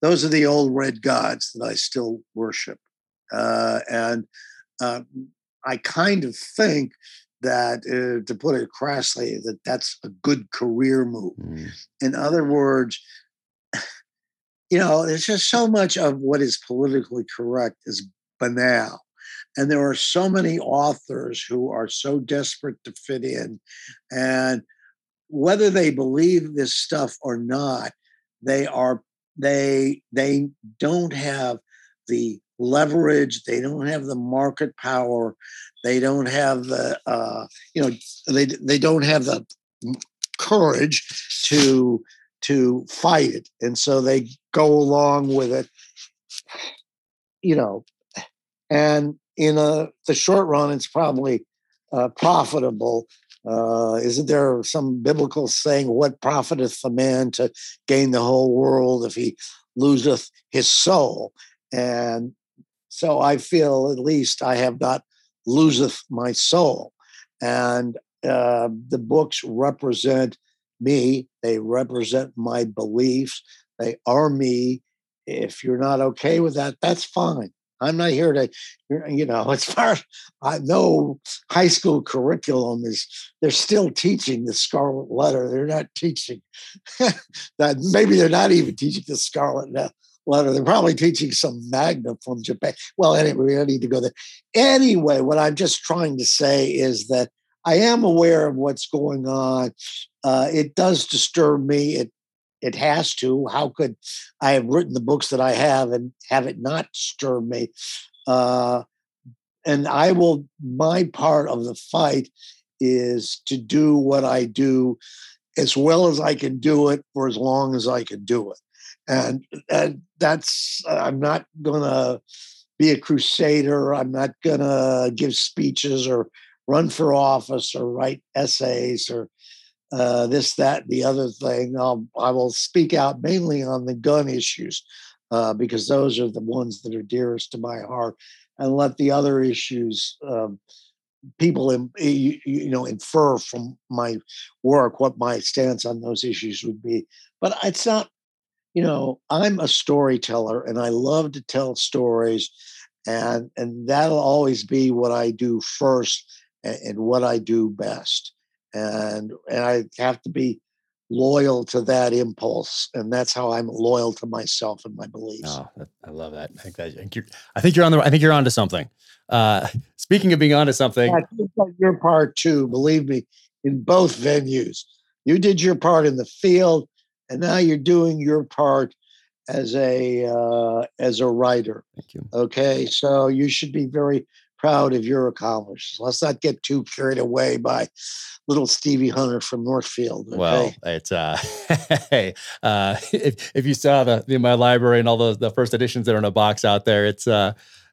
those are the old red gods that I still worship. Uh, and uh, I kind of think that, uh, to put it crassly, that that's a good career move. Mm. In other words, you know, there's just so much of what is politically correct is banal. And there are so many authors who are so desperate to fit in. And whether they believe this stuff or not, they are they they don't have the leverage they don't have the market power they don't have the uh, you know they they don't have the courage to to fight it and so they go along with it you know and in a the short run, it's probably uh, profitable. Uh, isn't there some biblical saying, "What profiteth a man to gain the whole world if he loseth his soul?" And so I feel, at least, I have not loseth my soul. And uh, the books represent me. They represent my beliefs. They are me. If you're not okay with that, that's fine. I'm not here to, you know, as far as I know, high school curriculum is they're still teaching the Scarlet Letter. They're not teaching that. Maybe they're not even teaching the Scarlet Letter. They're probably teaching some Manga from Japan. Well, anyway, we don't need to go there. Anyway, what I'm just trying to say is that I am aware of what's going on. Uh, it does disturb me. It it has to. How could I have written the books that I have and have it not disturb me? Uh, and I will, my part of the fight is to do what I do as well as I can do it for as long as I can do it. And, and that's, I'm not to be a crusader. I'm not to give speeches or run for office or write essays or uh, this, that, the other thing. I'll, I will speak out mainly on the gun issues uh, because those are the ones that are dearest to my heart. and let the other issues um, people you, you know infer from my work what my stance on those issues would be but it's not you know i'm a storyteller and i love to tell stories and and that'll always be what i do first and, and what i do best and and i have to be loyal to that impulse and that's how i'm loyal to myself and my beliefs. Oh i love that. I think that I think you're i think you're on the i think you're onto something. Uh speaking of being onto something yeah, your part too believe me in both venues. You did your part in the field and now you're doing your part as a uh, as a writer thank you okay so you should be very proud of your accomplishments. Let's not get too carried away by little Stevie Hunter from Northfield. Okay? Well, it's uh, hey, uh, if if you saw the in my library and all the the first editions that are in a box out there, it's uh,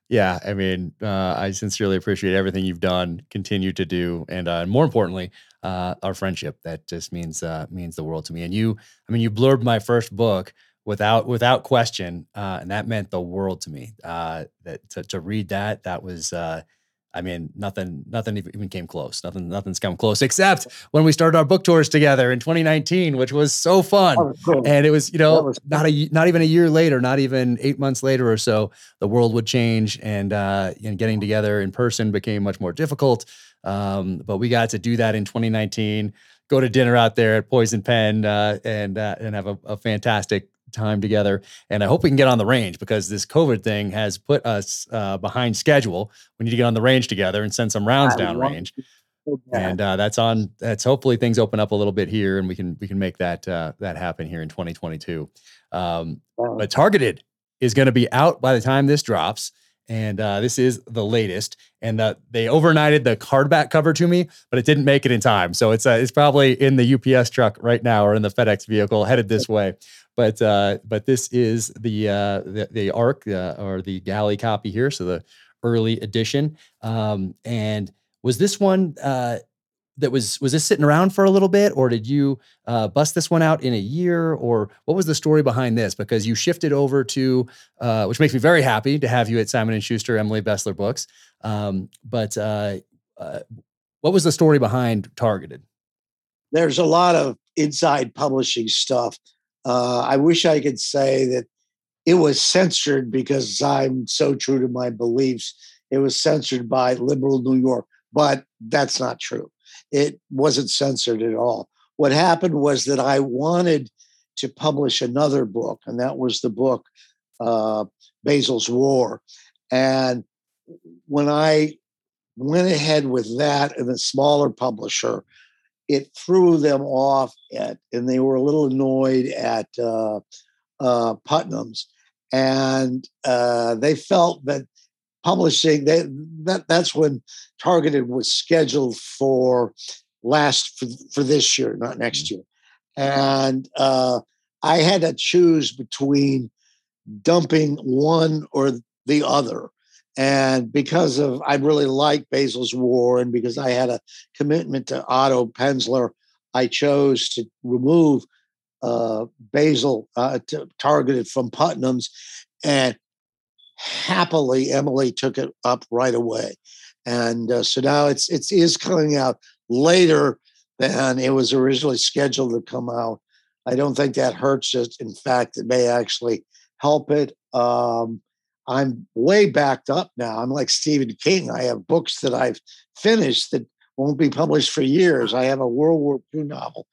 yeah. I mean, uh, I sincerely appreciate everything you've done, continue to do, and uh, more importantly, uh, our friendship. That just means uh, means the world to me. And you, I mean, you blurbed my first book without without question, uh, and that meant the world to me. Uh, that to, to read that, that was. Uh, I mean, nothing, nothing even came close. Nothing, nothing's come close, except when we started our book tours together in 2019, which was so fun. Was cool. And it was, you know, was not a, not even a year later, not even eight months later or so, the world would change, and uh, and getting together in person became much more difficult. Um, but we got to do that in 2019. Go to dinner out there at Poison Pen uh, and uh, and have a, a fantastic time together. And I hope we can get on the range because this COVID thing has put us uh, behind schedule. We need to get on the range together and send some rounds down range. And uh, that's on. That's hopefully things open up a little bit here, and we can we can make that uh, that happen here in 2022. Um, but targeted is going to be out by the time this drops and uh, this is the latest. And uh, they overnighted the cardback cover to me, but it didn't make it in time. So it's uh, it's probably in the UPS truck right now or in the FedEx vehicle headed this way. But uh, but this is the uh, the, the ARC uh, or the galley copy here, so the early edition. Um, and was this one that was was this sitting around for a little bit or did you uh, bust this one out in a year or what was the story behind this? Because you shifted over to uh, which makes me very happy to have you at simon and schuster emily bestler books. Um, but uh, uh what was the story behind targeted? There's a lot of inside publishing stuff. Uh, i wish i could say that it was censored because i'm so true to my beliefs. It was censored by liberal new york but that's not true it wasn't censored at all. What happened was that I wanted to publish another book, and that was the book uh, Basil's War. And when I went ahead with that and a smaller publisher, it threw them off at, and they were a little annoyed at uh, uh, Putnam's, and uh, they felt that publishing they, that that's when targeted was scheduled for last for, for this year not next mm-hmm. year. And uh, i had to choose between dumping one or the other. And because of i really like basil's war and because i had a commitment to otto Penzler i chose to remove uh, basil uh, to, targeted from putnam's. And happily Emily took it up right away, and uh, so now it's it is coming out later than it was originally scheduled to come out. I don't think that hurts it. In fact, it may actually help it. Um, I'm way backed up now. I'm like Stephen King. I have books that I've finished that won't be published for years. I have a World War II novel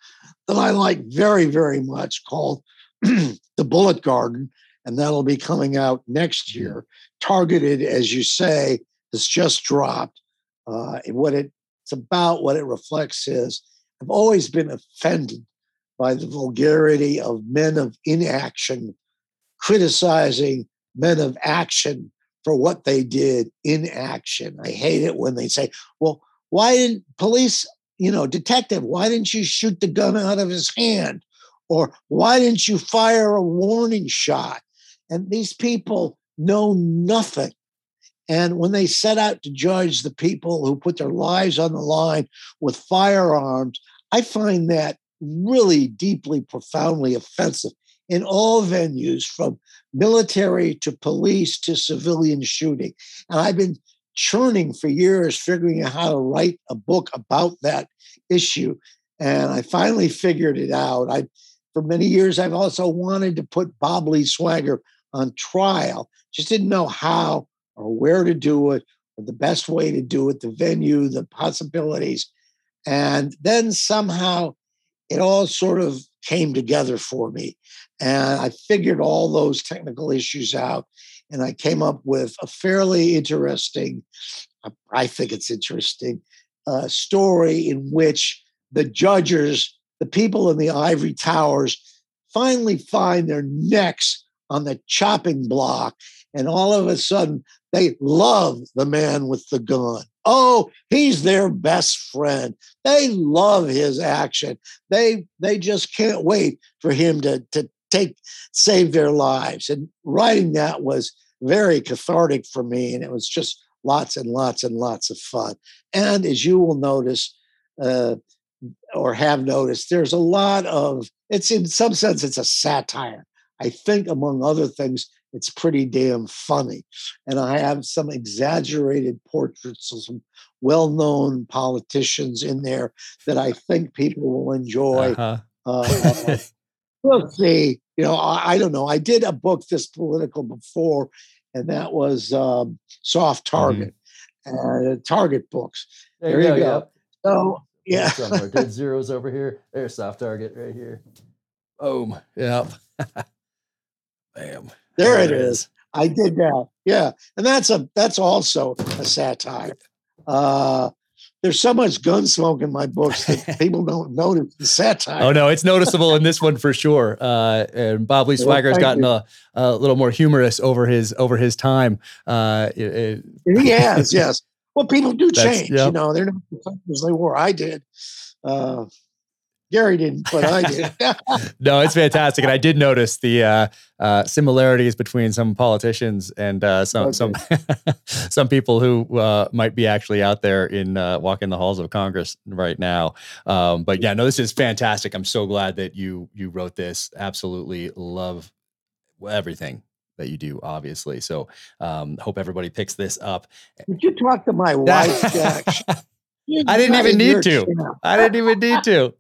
that I like very, very much called The Bullet Garden and that'll be coming out next year. Targeted, as you say, has just dropped. Uh, and what it, it's about, what it reflects is, I've always been offended by the vulgarity of men of inaction criticizing men of action for what they did in action. I hate it when they say, well, why didn't police, you know, detective, why didn't you shoot the gun out of his hand? Or why didn't you fire a warning shot? And these people know nothing. And when they set out to judge the people who put their lives on the line with firearms, I find that really deeply, profoundly offensive. in all venues from military to police to civilian shooting. And I've been churning for years, figuring out how to write a book about that issue. And I finally figured it out. I, for many years, I've also wanted to put Bob Lee Swagger on trial, just didn't know how or where to do it, or the best way to do it, the venue, the possibilities. And then somehow it all sort of came together for me. And I figured all those technical issues out. And I came up with a fairly interesting, I think it's interesting, uh, story in which the judges, the people in the ivory towers, finally find their necks on the chopping block. And all of a sudden, they love the man with the gun. Oh, he's their best friend. They love his action. They they just can't wait for him to to take save their lives. And writing that was very cathartic for me, and it was just lots and lots and lots of fun. And as you will notice, uh, or have noticed, there's a lot of it's in some sense it's a satire. I think, among other things, it's pretty damn funny. And I have some exaggerated portraits of some well known politicians in there that I think people will enjoy. Uh-huh. Uh, we'll see. You know, I, I, don't know. I did a book this political before, and that was um, Soft mm-hmm. Target, mm-hmm. uh, Target books. There, there you go. go. So, yeah. Some good zeros over here. There's Soft Target right here. Boom. Yep. Bam. There, there it is. is. I did that. Yeah, and that's a that's also a satire. Uh, there's so much gun smoke in my books that people don't notice the satire. Oh no, it's noticeable in this one for sure. Uh, and Bob Lee Swagger has gotten a, a, little more humorous over his over his time. Uh, it, he has, yes. Well, people do change. Yep. You know, they're not as they were. I did. Uh, Gary didn't, but I did. no, it's fantastic, and I did notice the uh, uh, similarities between some politicians and uh, some okay. some some people who uh, might be actually out there in uh, walking the halls of Congress right now. Um, but yeah, no, this is fantastic. I'm so glad that you you wrote this. Absolutely love everything that you do, obviously. So um, hope everybody picks this up. Did you talk to my wife, Jack? I didn't even need to. I didn't even need to.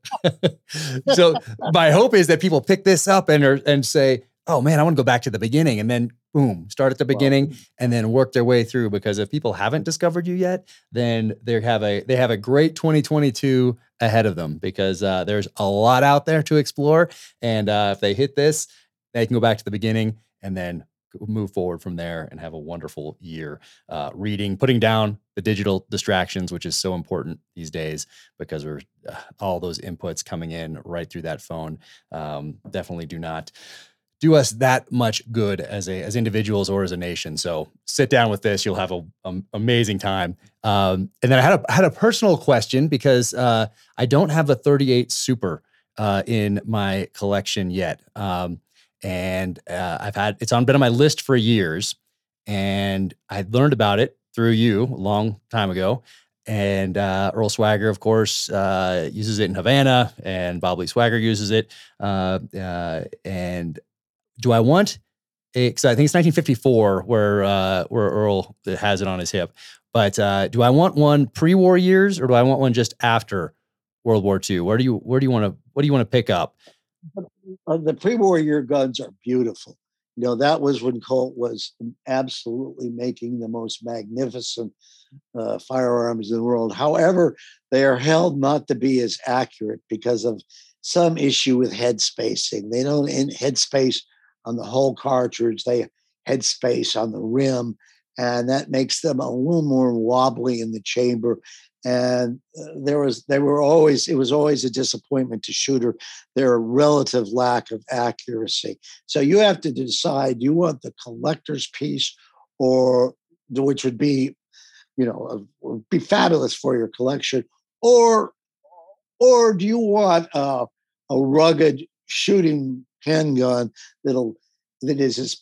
so my hope is that people pick this up and are, and say, "Oh man, I want to go back to the beginning," and then boom, start at the beginning and then work their way through. Because if people haven't discovered you yet, then they have a they have a great 2022 ahead of them because uh, there's a lot out there to explore. And uh, if they hit this, they can go back to the beginning and then move forward from there and have a wonderful year uh, reading, putting down the digital distractions, which is so important these days because we're uh, all those inputs coming in right through that phone. Um, definitely do not do us that much good as a as individuals or as a nation. So sit down with this; you'll have a, a amazing time. Um, and then I had a had a personal question because uh, I don't have a 38 Super uh, in my collection yet. Um, and uh, I've had it's on been on my list for years, and I learned about it through you a long time ago. And uh, Earl Swagger, of course, uh, uses it in Havana, and Bob Lee Swagger uses it. Uh, uh, and do I want? Because I think it's 1954 where uh, where Earl has it on his hip. But do I want one pre-war years, or do I want one just after World War II? Where do you where do you want to what do you want to pick up? Uh, the pre-war year guns are beautiful. You know, that was when Colt was absolutely making the most magnificent uh, firearms in the world. However, they are held not to be as accurate because of some issue with head spacing. They don't in head space on the whole cartridge. They head space on the rim, and that makes them a little more wobbly in the chamber and uh, there was they were always it was always a disappointment to shooter their relative lack of accuracy. So you have to decide do you want the collector's piece or which would be you know would be fabulous for your collection or or do you want a, a rugged shooting handgun that'll that is as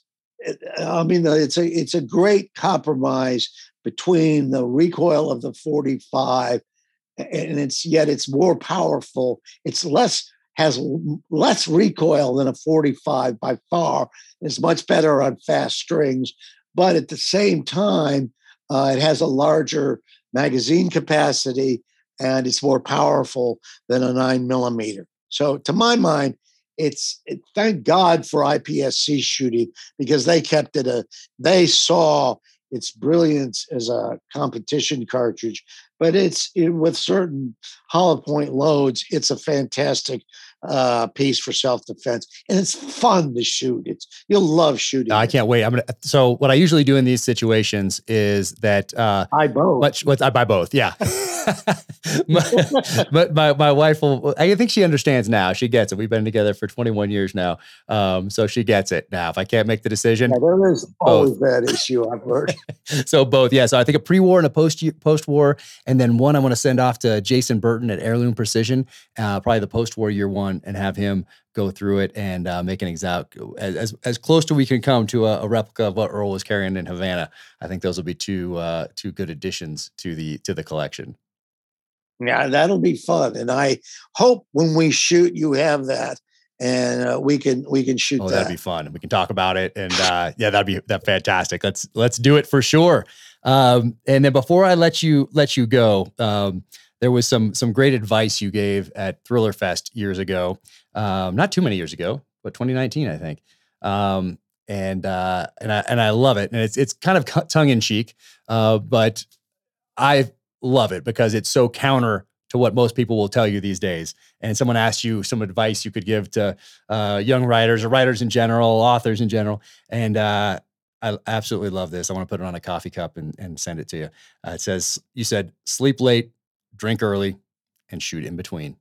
I mean, it's a it's a great compromise between the recoil of the 45 and it's yet it's more powerful. It's less has less recoil than a 45 by far. It's much better on fast strings, but at the same time, uh, it has a larger magazine capacity and it's more powerful than a nine millimeter. So, to my mind, it's it, thank God for IPSC shooting because they kept it a they saw its brilliance as a competition cartridge, but it's it, with certain hollow point loads, it's a fantastic uh, piece for self defense, and it's fun to shoot. It's you'll love shooting. I can't wait. I'm gonna. So what I usually do in these situations is that uh, I both. Much, what I buy both. Yeah. but my, my wife will. I think she understands now. She gets it. We've been together for 21 years now, um, so she gets it now. If I can't make the decision, yeah, there is always that issue. I've heard. so both, yeah. So I think a pre-war and a post post-war, and then one I want to send off to Jason Burton at Heirloom Precision, uh, probably the post-war year one, and have him go through it and uh, make an exact as as close to we can come to a, a, replica of what Earl was carrying in Havana. I think those will be two uh, two good additions to the to the collection. Yeah, that'll be fun, and I hope when we shoot, you have that, and uh, we can we can shoot. Oh, that. that'd be fun. We can talk about it, and uh, yeah, that'd be that fantastic. Let's let's do it for sure. Um, and then before I let you let you go, um, there was some some great advice you gave at Thriller Fest years ago, um, not too many years ago, but 2019, I think. Um, and uh, and I and I love it, and it's it's kind of tongue in cheek, uh, but I love it because it's so counter to what most people will tell you these days. And someone asked you some advice you could give to uh, young writers or writers in general, authors in general. And uh, I absolutely love this. I want to put it on a coffee cup and, and send it to you. Uh, it says, You said, sleep late, drink early, and shoot in between.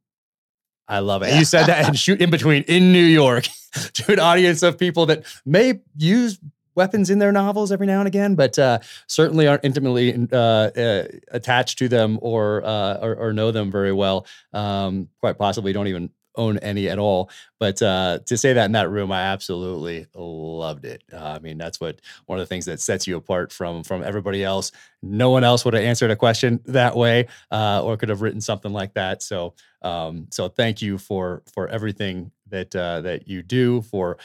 I love it. And you said that and shoot in between in New York to an audience of people that may use weapons in their novels every now and again, but uh, certainly aren't intimately uh, uh, attached to them or, uh, or, or know them very well. Um, quite possibly don't even own any at all. But uh, to say that in that room, I absolutely loved it. Uh, I mean, that's what one of the things that sets you apart from from everybody else. No one else would have answered a question that way, uh, or could have written something like that. So, um, so thank you for for everything that uh, that you do for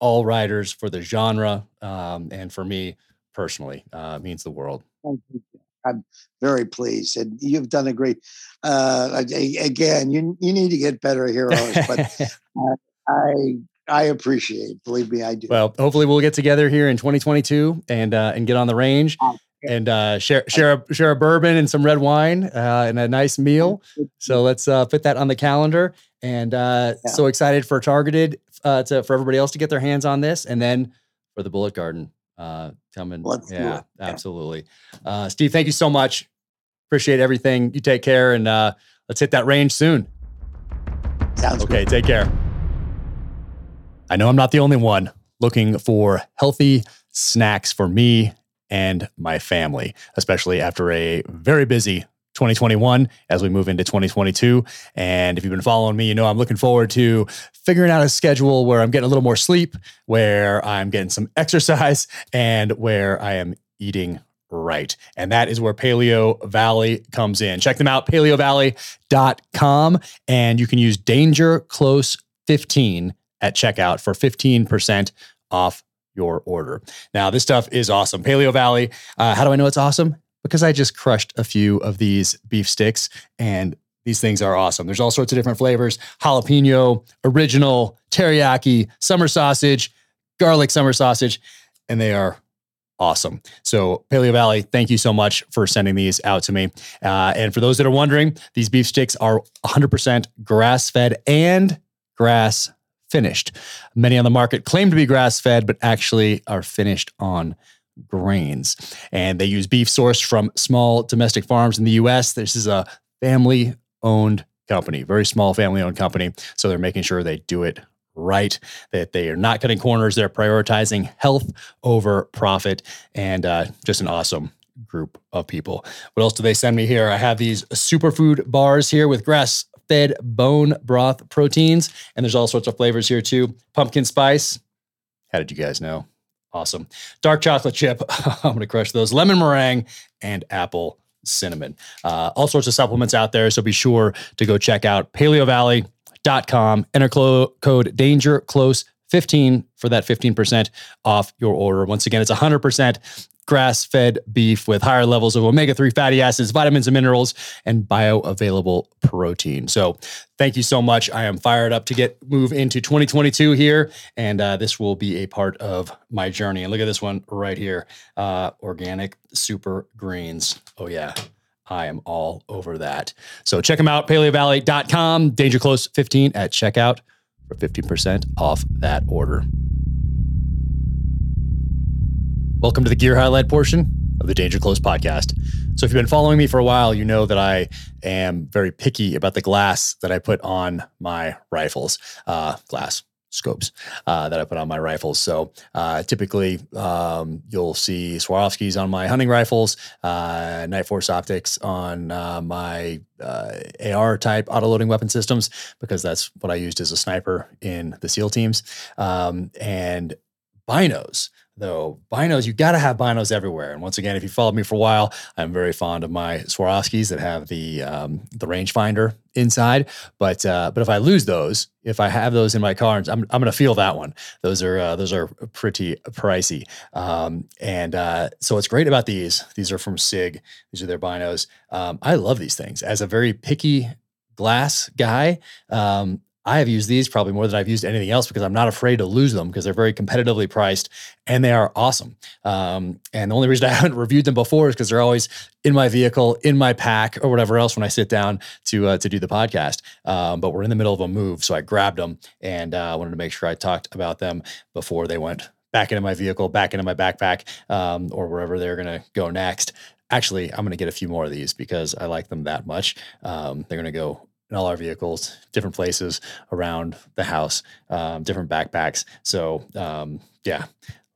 all writers for the genre, um, and for me personally, uh, means the world. I'm very pleased, and you've done a great. Uh, again, you you need to get better heroes, but uh, I I appreciate. Believe me, I do. Well, hopefully we'll get together here in 2022 and uh, and get on the range and uh, share share a, share a bourbon and some red wine uh, and a nice meal. So let's uh, put that on the calendar. And uh, yeah. so excited for Targeted uh, to for everybody else to get their hands on this, and then for the Bullet Garden uh, coming. Let's yeah, absolutely. Uh, Steve, thank you so much. Appreciate everything. You take care, and uh, let's hit that range soon. Sounds okay. Good. Take care. I know I'm not the only one looking for healthy snacks for me and my family, especially after a very busy 2021 as we move into 2022. And if you've been following me, you know I'm looking forward to figuring out a schedule where I'm getting a little more sleep, where I'm getting some exercise, and where I am eating right. And that is where Paleo Valley comes in. Check them out, paleovalley.com. And you can use Danger Close 15 at checkout for 15% off your order. Now, this stuff is awesome. Paleo Valley, uh, how do I know it's awesome? Because I just crushed a few of these beef sticks and these things are awesome. There's all sorts of different flavors jalapeno, original, teriyaki, summer sausage, garlic summer sausage, and they are awesome. So, Paleo Valley, thank you so much for sending these out to me. Uh, and for those that are wondering, these beef sticks are 100% grass fed and grass finished. Many on the market claim to be grass fed, but actually are finished on grains. And they use beef sourced from small domestic farms in the US. This is a family owned company, very small family owned company. So they're making sure they do it right, that they are not cutting corners. They're prioritizing health over profit and uh, just an awesome group of people. What else do they send me here? I have these superfood bars here with grass fed bone broth proteins, and there's all sorts of flavors here too. Pumpkin spice. How did you guys know? Awesome. Dark chocolate chip. I'm going to crush those. Lemon meringue and apple cinnamon. Uh, all sorts of supplements out there. So be sure to go check out paleovalley.com. Enter code danger close 15 for that 15% off your order. Once again, it's 100% grass fed beef with higher levels of omega 3 fatty acids, vitamins and minerals, and bioavailable protein. So, thank you so much. I am fired up to get move into 2022 here, and uh, this will be a part of my journey. And look at this one right here uh, organic super greens. Oh, yeah. I am all over that. So check them out, paleovalley.com, danger close 15 at checkout for 15% off that order. Welcome to the gear highlight portion of the Danger Close podcast. So, if you've been following me for a while, you know that I am very picky about the glass that I put on my rifles. Uh, glass scopes uh, that I put on my rifles. So uh, typically, um, you'll see Swarovskis on my hunting rifles, uh, Nightforce optics on uh, my uh, AR type autoloading weapon systems because that's what I used as a sniper in the SEAL teams, um, and binos though binos you got to have binos everywhere. And once again if you followed me for a while i'm very fond of my swarovskis that have the um, the rangefinder inside. But uh, but if i lose those if i have those in my car i'm, I'm gonna feel that one. Those are uh, those are pretty pricey. Um, and uh, so what's great about these these are from sig. These are their binos. Um, i love these things. As a very picky glass guy um, I have used these probably more than I've used anything else because I'm not afraid to lose them because they're very competitively priced and they are awesome. Um, and the only reason I haven't reviewed them before is because they're always in my vehicle, in my pack, or whatever else when I sit down to uh, to do the podcast. Um, but we're in the middle of a move, so I grabbed them and uh, wanted to make sure I talked about them before they went back into my vehicle, back into my backpack, um, or wherever they're going to go next. Actually, I'm going to get a few more of these because I like them that much. Um, they're going to go in all our vehicles, different places around the house, um, different backpacks. So um, yeah,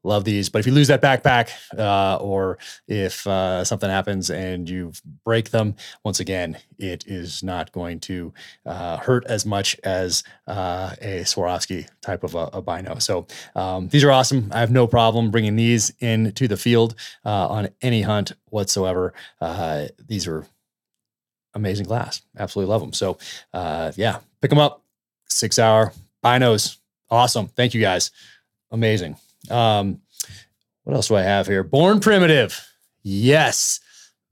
love these. But if you lose that backpack, uh, or if uh, something happens and you break them, once again, it is not going to uh, hurt as much as uh, a Swarovski type of a, a bino. So um, these are awesome. I have no problem bringing these into the field uh, on any hunt whatsoever. Uh, these are amazing glass. Absolutely love them. So, uh, yeah, pick them up. SIG Sauer binos. Awesome. Thank you guys. Amazing. Um, what else do I have here? Born Primitive. Yes.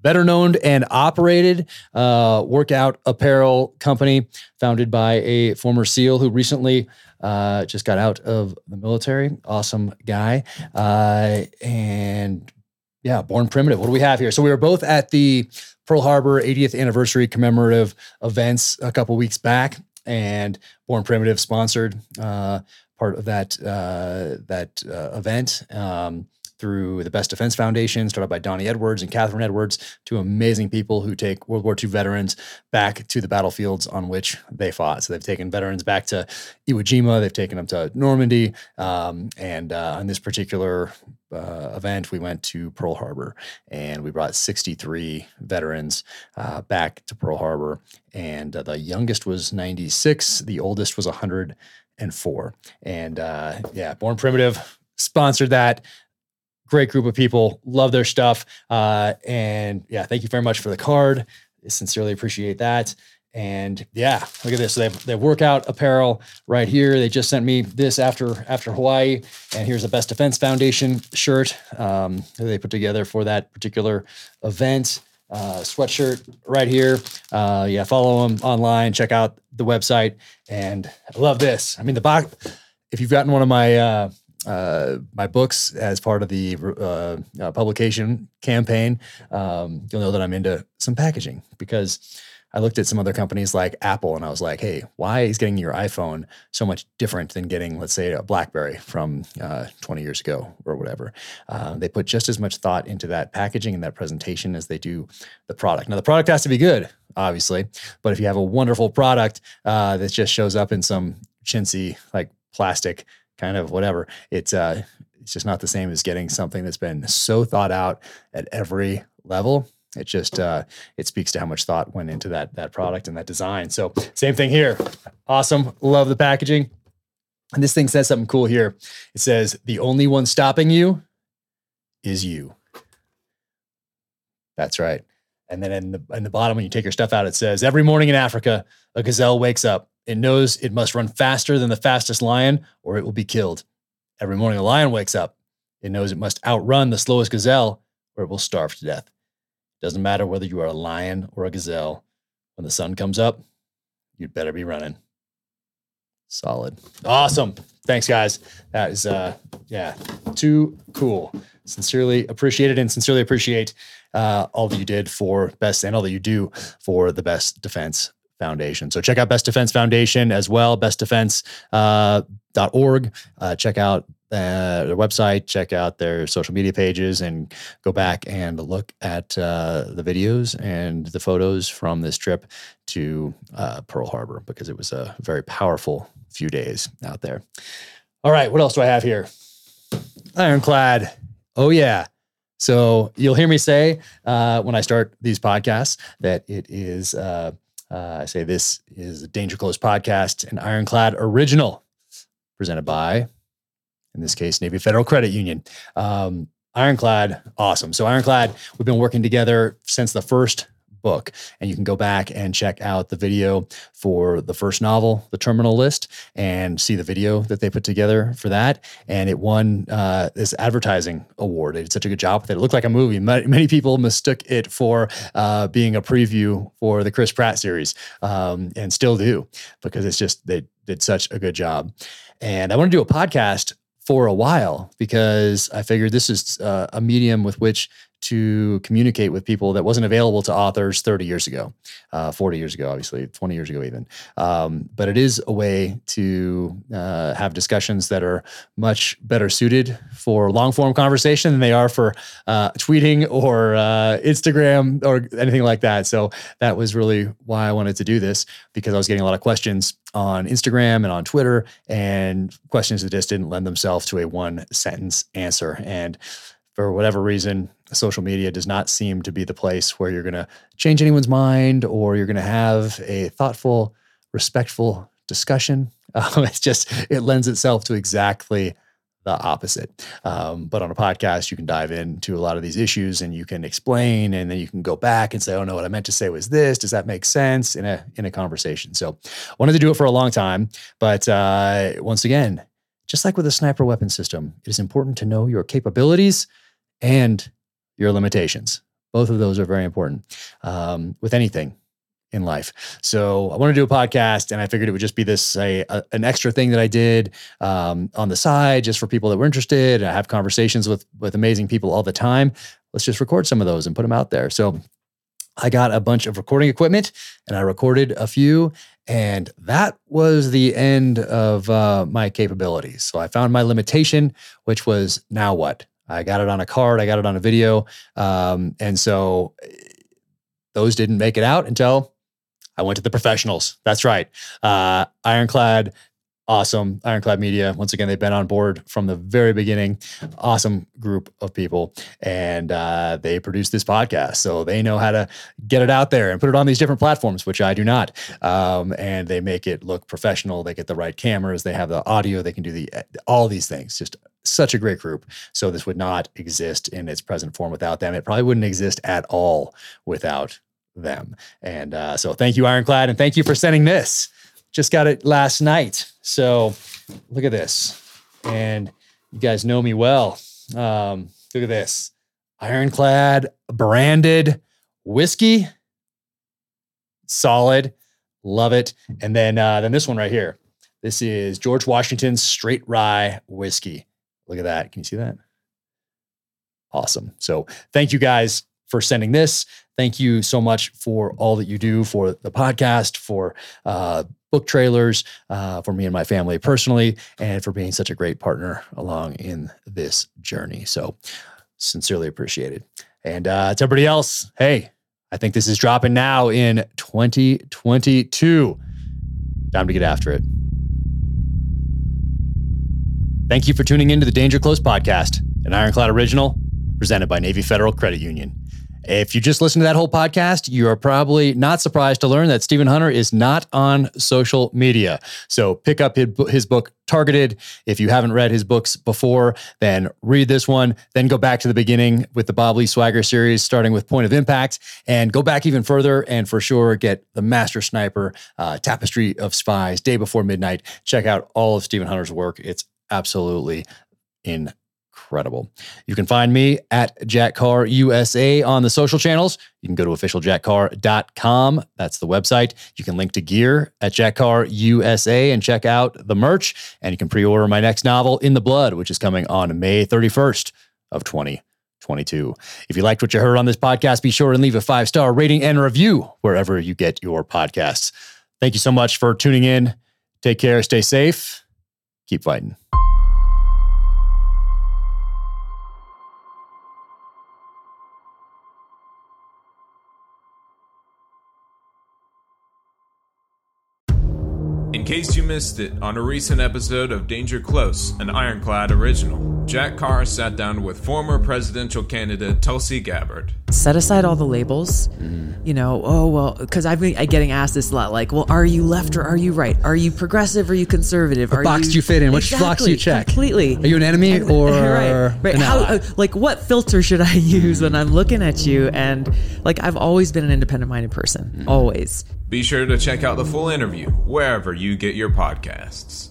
Better known and operated uh, workout apparel company founded by a former SEAL who recently uh, just got out of the military. Awesome guy. Uh, and yeah, Born Primitive. What do we have here? So we were both at the Pearl Harbor 80th anniversary commemorative events a couple weeks back, and Born Primitive sponsored uh, part of that uh, that uh, event. Um, through the Best Defense Foundation, started by Donnie Edwards and Catherine Edwards, two amazing people who take World War II veterans back to the battlefields on which they fought. So they've taken veterans back to Iwo Jima, they've taken them to Normandy, um, and uh, on this particular uh, event, we went to Pearl Harbor and we brought 63 veterans uh, back to Pearl Harbor. And uh, the youngest was 96, the oldest was 104. And uh, yeah, Born Primitive sponsored that. Great group of people, love their stuff. Uh, and yeah, thank you very much for the card. I sincerely appreciate that. And yeah, look at this. So they have, they have workout apparel right here. They just sent me this after after Hawaii, and here's a Best Defense Foundation shirt um, they put together for that particular event. Uh, sweatshirt right here. Uh, yeah, follow them online. Check out the website, and I love this. I mean, the box. If you've gotten one of my uh, uh, my books as part of the uh, uh, publication campaign, um, you'll know that I'm into some packaging because I looked at some other companies like Apple and I was like, hey, why is getting your iPhone so much different than getting, let's say, a Blackberry from uh, 20 years ago or whatever? Uh, they put just as much thought into that packaging and that presentation as they do the product. Now, the product has to be good, obviously, but if you have a wonderful product uh, that just shows up in some chintzy, like plastic kind of whatever, it's, uh, it's just not the same as getting something that's been so thought out at every level it just uh, it speaks to how much thought went into that that product and that design. So same thing here. Awesome. Love the packaging. And this thing says something cool here. It says the only one stopping you is you. That's right. And then in the in the bottom, when you take your stuff out, it says every morning in Africa, a gazelle wakes up It knows it must run faster than the fastest lion or it will be killed. Every morning a lion wakes up. It knows it must outrun the slowest gazelle or it will starve to death. It Doesn't matter whether you are a lion or a gazelle. When the sun comes up, you'd better be running. Solid. Awesome. Thanks, guys. That is, uh, yeah, too cool. Sincerely appreciated and sincerely appreciate uh, all that you did for Best and all that you do for the Best Defense Foundation. So check out Best Defense Foundation as well, bestdefense.org. Uh, uh, check out uh, their website, check out their social media pages, and go back and look at uh, the videos and the photos from this trip to uh, Pearl Harbor because it was a very powerful few days out there. All right, what else do I have here? Ironclad. Oh, yeah. So you'll hear me say uh, when I start these podcasts that it is, uh, I say this is a Danger Close podcast, an Ironclad original presented by, in this case, Navy Federal Credit Union. Um, Ironclad, awesome. So Ironclad, we've been working together since the first book. And you can go back and check out the video for the first novel, The Terminal List, and see the video that they put together for that. And it won uh, this advertising award. They did such a good job with it. It looked like a movie. Many people mistook it for uh, being a preview for the Chris Pratt series, um, and still do because it's just they did such a good job. And I want to do a podcast for a while because I figured this is uh, a medium with which to communicate with people that wasn't available to authors 30 years ago, uh, 40 years ago, obviously, 20 years ago, even. Um, but it is a way to uh, have discussions that are much better suited for long form conversation than they are for uh, tweeting or uh, Instagram or anything like that. So that was really why I wanted to do this because I was getting a lot of questions on Instagram and on Twitter, and questions that just didn't lend themselves to a one sentence answer. And for whatever reason, social media does not seem to be the place where you're going to change anyone's mind or you're going to have a thoughtful, respectful discussion. Um, it's just, it lends itself to exactly the opposite. Um, but on a podcast, you can dive into a lot of these issues and you can explain, and then you can go back and say, "Oh no, what I meant to say was this. Does that make sense?" in a in a conversation. So, wanted to do it for a long time, but uh, once again, just like with a sniper weapon system, it is important to know your capabilities and your limitations. Both of those are very important um, with anything in life. So I want to do a podcast, and I figured it would just be this a, a, an extra thing that I did um, on the side, just for people that were interested. I have conversations with with amazing people all the time. Let's just record some of those and put them out there. So I got a bunch of recording equipment, and I recorded a few. And that was the end of uh, my capabilities. So I found my limitation, which was now what? I got it on a card. I got it on a video. Um, and so those didn't make it out until I went to the professionals. That's right. Uh, Ironclad, awesome. Ironclad Media. Once again, they've been on board from the very beginning. Awesome group of people. And uh, they produce this podcast. So they know how to get it out there and put it on these different platforms, which I do not. Um, and they make it look professional. They get the right cameras. They have the audio. They can do the all these things. Just such a great group. So this would not exist in its present form without them. It probably wouldn't exist at all without them. And uh, so thank you, Ironclad, and thank you for sending this. Just got it last night. So look at this. And you guys know me well. Um, look at this. Ironclad branded whiskey. Solid. Love it. And then uh, then this one right here. This is George Washington's straight rye whiskey. Look at that. Can you see that? Awesome. So thank you guys for sending this. Thank you so much for all that you do for the podcast, for uh, book trailers, uh, for me and my family personally, and for being such a great partner along in this journey. So sincerely appreciated. And uh, to everybody else, hey, I think this is dropping now in 2022. Time to get after it. Thank you for tuning in to the Danger Close podcast, an Ironclad original presented by Navy Federal Credit Union. If you just listen to that whole podcast, you are probably not surprised to learn that Stephen Hunter is not on social media. So pick up his book, Targeted. If you haven't read his books before, then read this one. Then go back to the beginning with the Bob Lee Swagger series, starting with Point of Impact, and go back even further and for sure get The Master Sniper, uh, Tapestry of Spies, Day Before Midnight. Check out all of Stephen Hunter's work. It's absolutely incredible. You can find me at Jack Carr USA on the social channels. You can go to officialjackcarr.com. That's the website. You can link to gear at Jack Carr USA and check out the merch. And you can pre order my next novel, In the Blood, which is coming on May 31st of 2022. If you liked what you heard on this podcast, be sure and leave a five star rating and review wherever you get your podcasts. Thank you so much for tuning in. Take care, stay safe, keep fighting. In case you missed it, on a recent episode of Danger Close, an Ironclad original, Jack Carr sat down with former presidential candidate Tulsi Gabbard. Set aside all the labels. Mm-hmm. You know, oh, well, because I've been getting asked this a lot like, well, are you left or are you right? Are you progressive or are you conservative? What are box you... do you fit in? Which exactly, box do you check? Completely. Are you an enemy or right, right. An How, uh, like, what filter should I use when I'm looking at you? And like, I've always been an independent minded person, mm-hmm. always. Be sure to check out the full interview wherever you get your podcasts.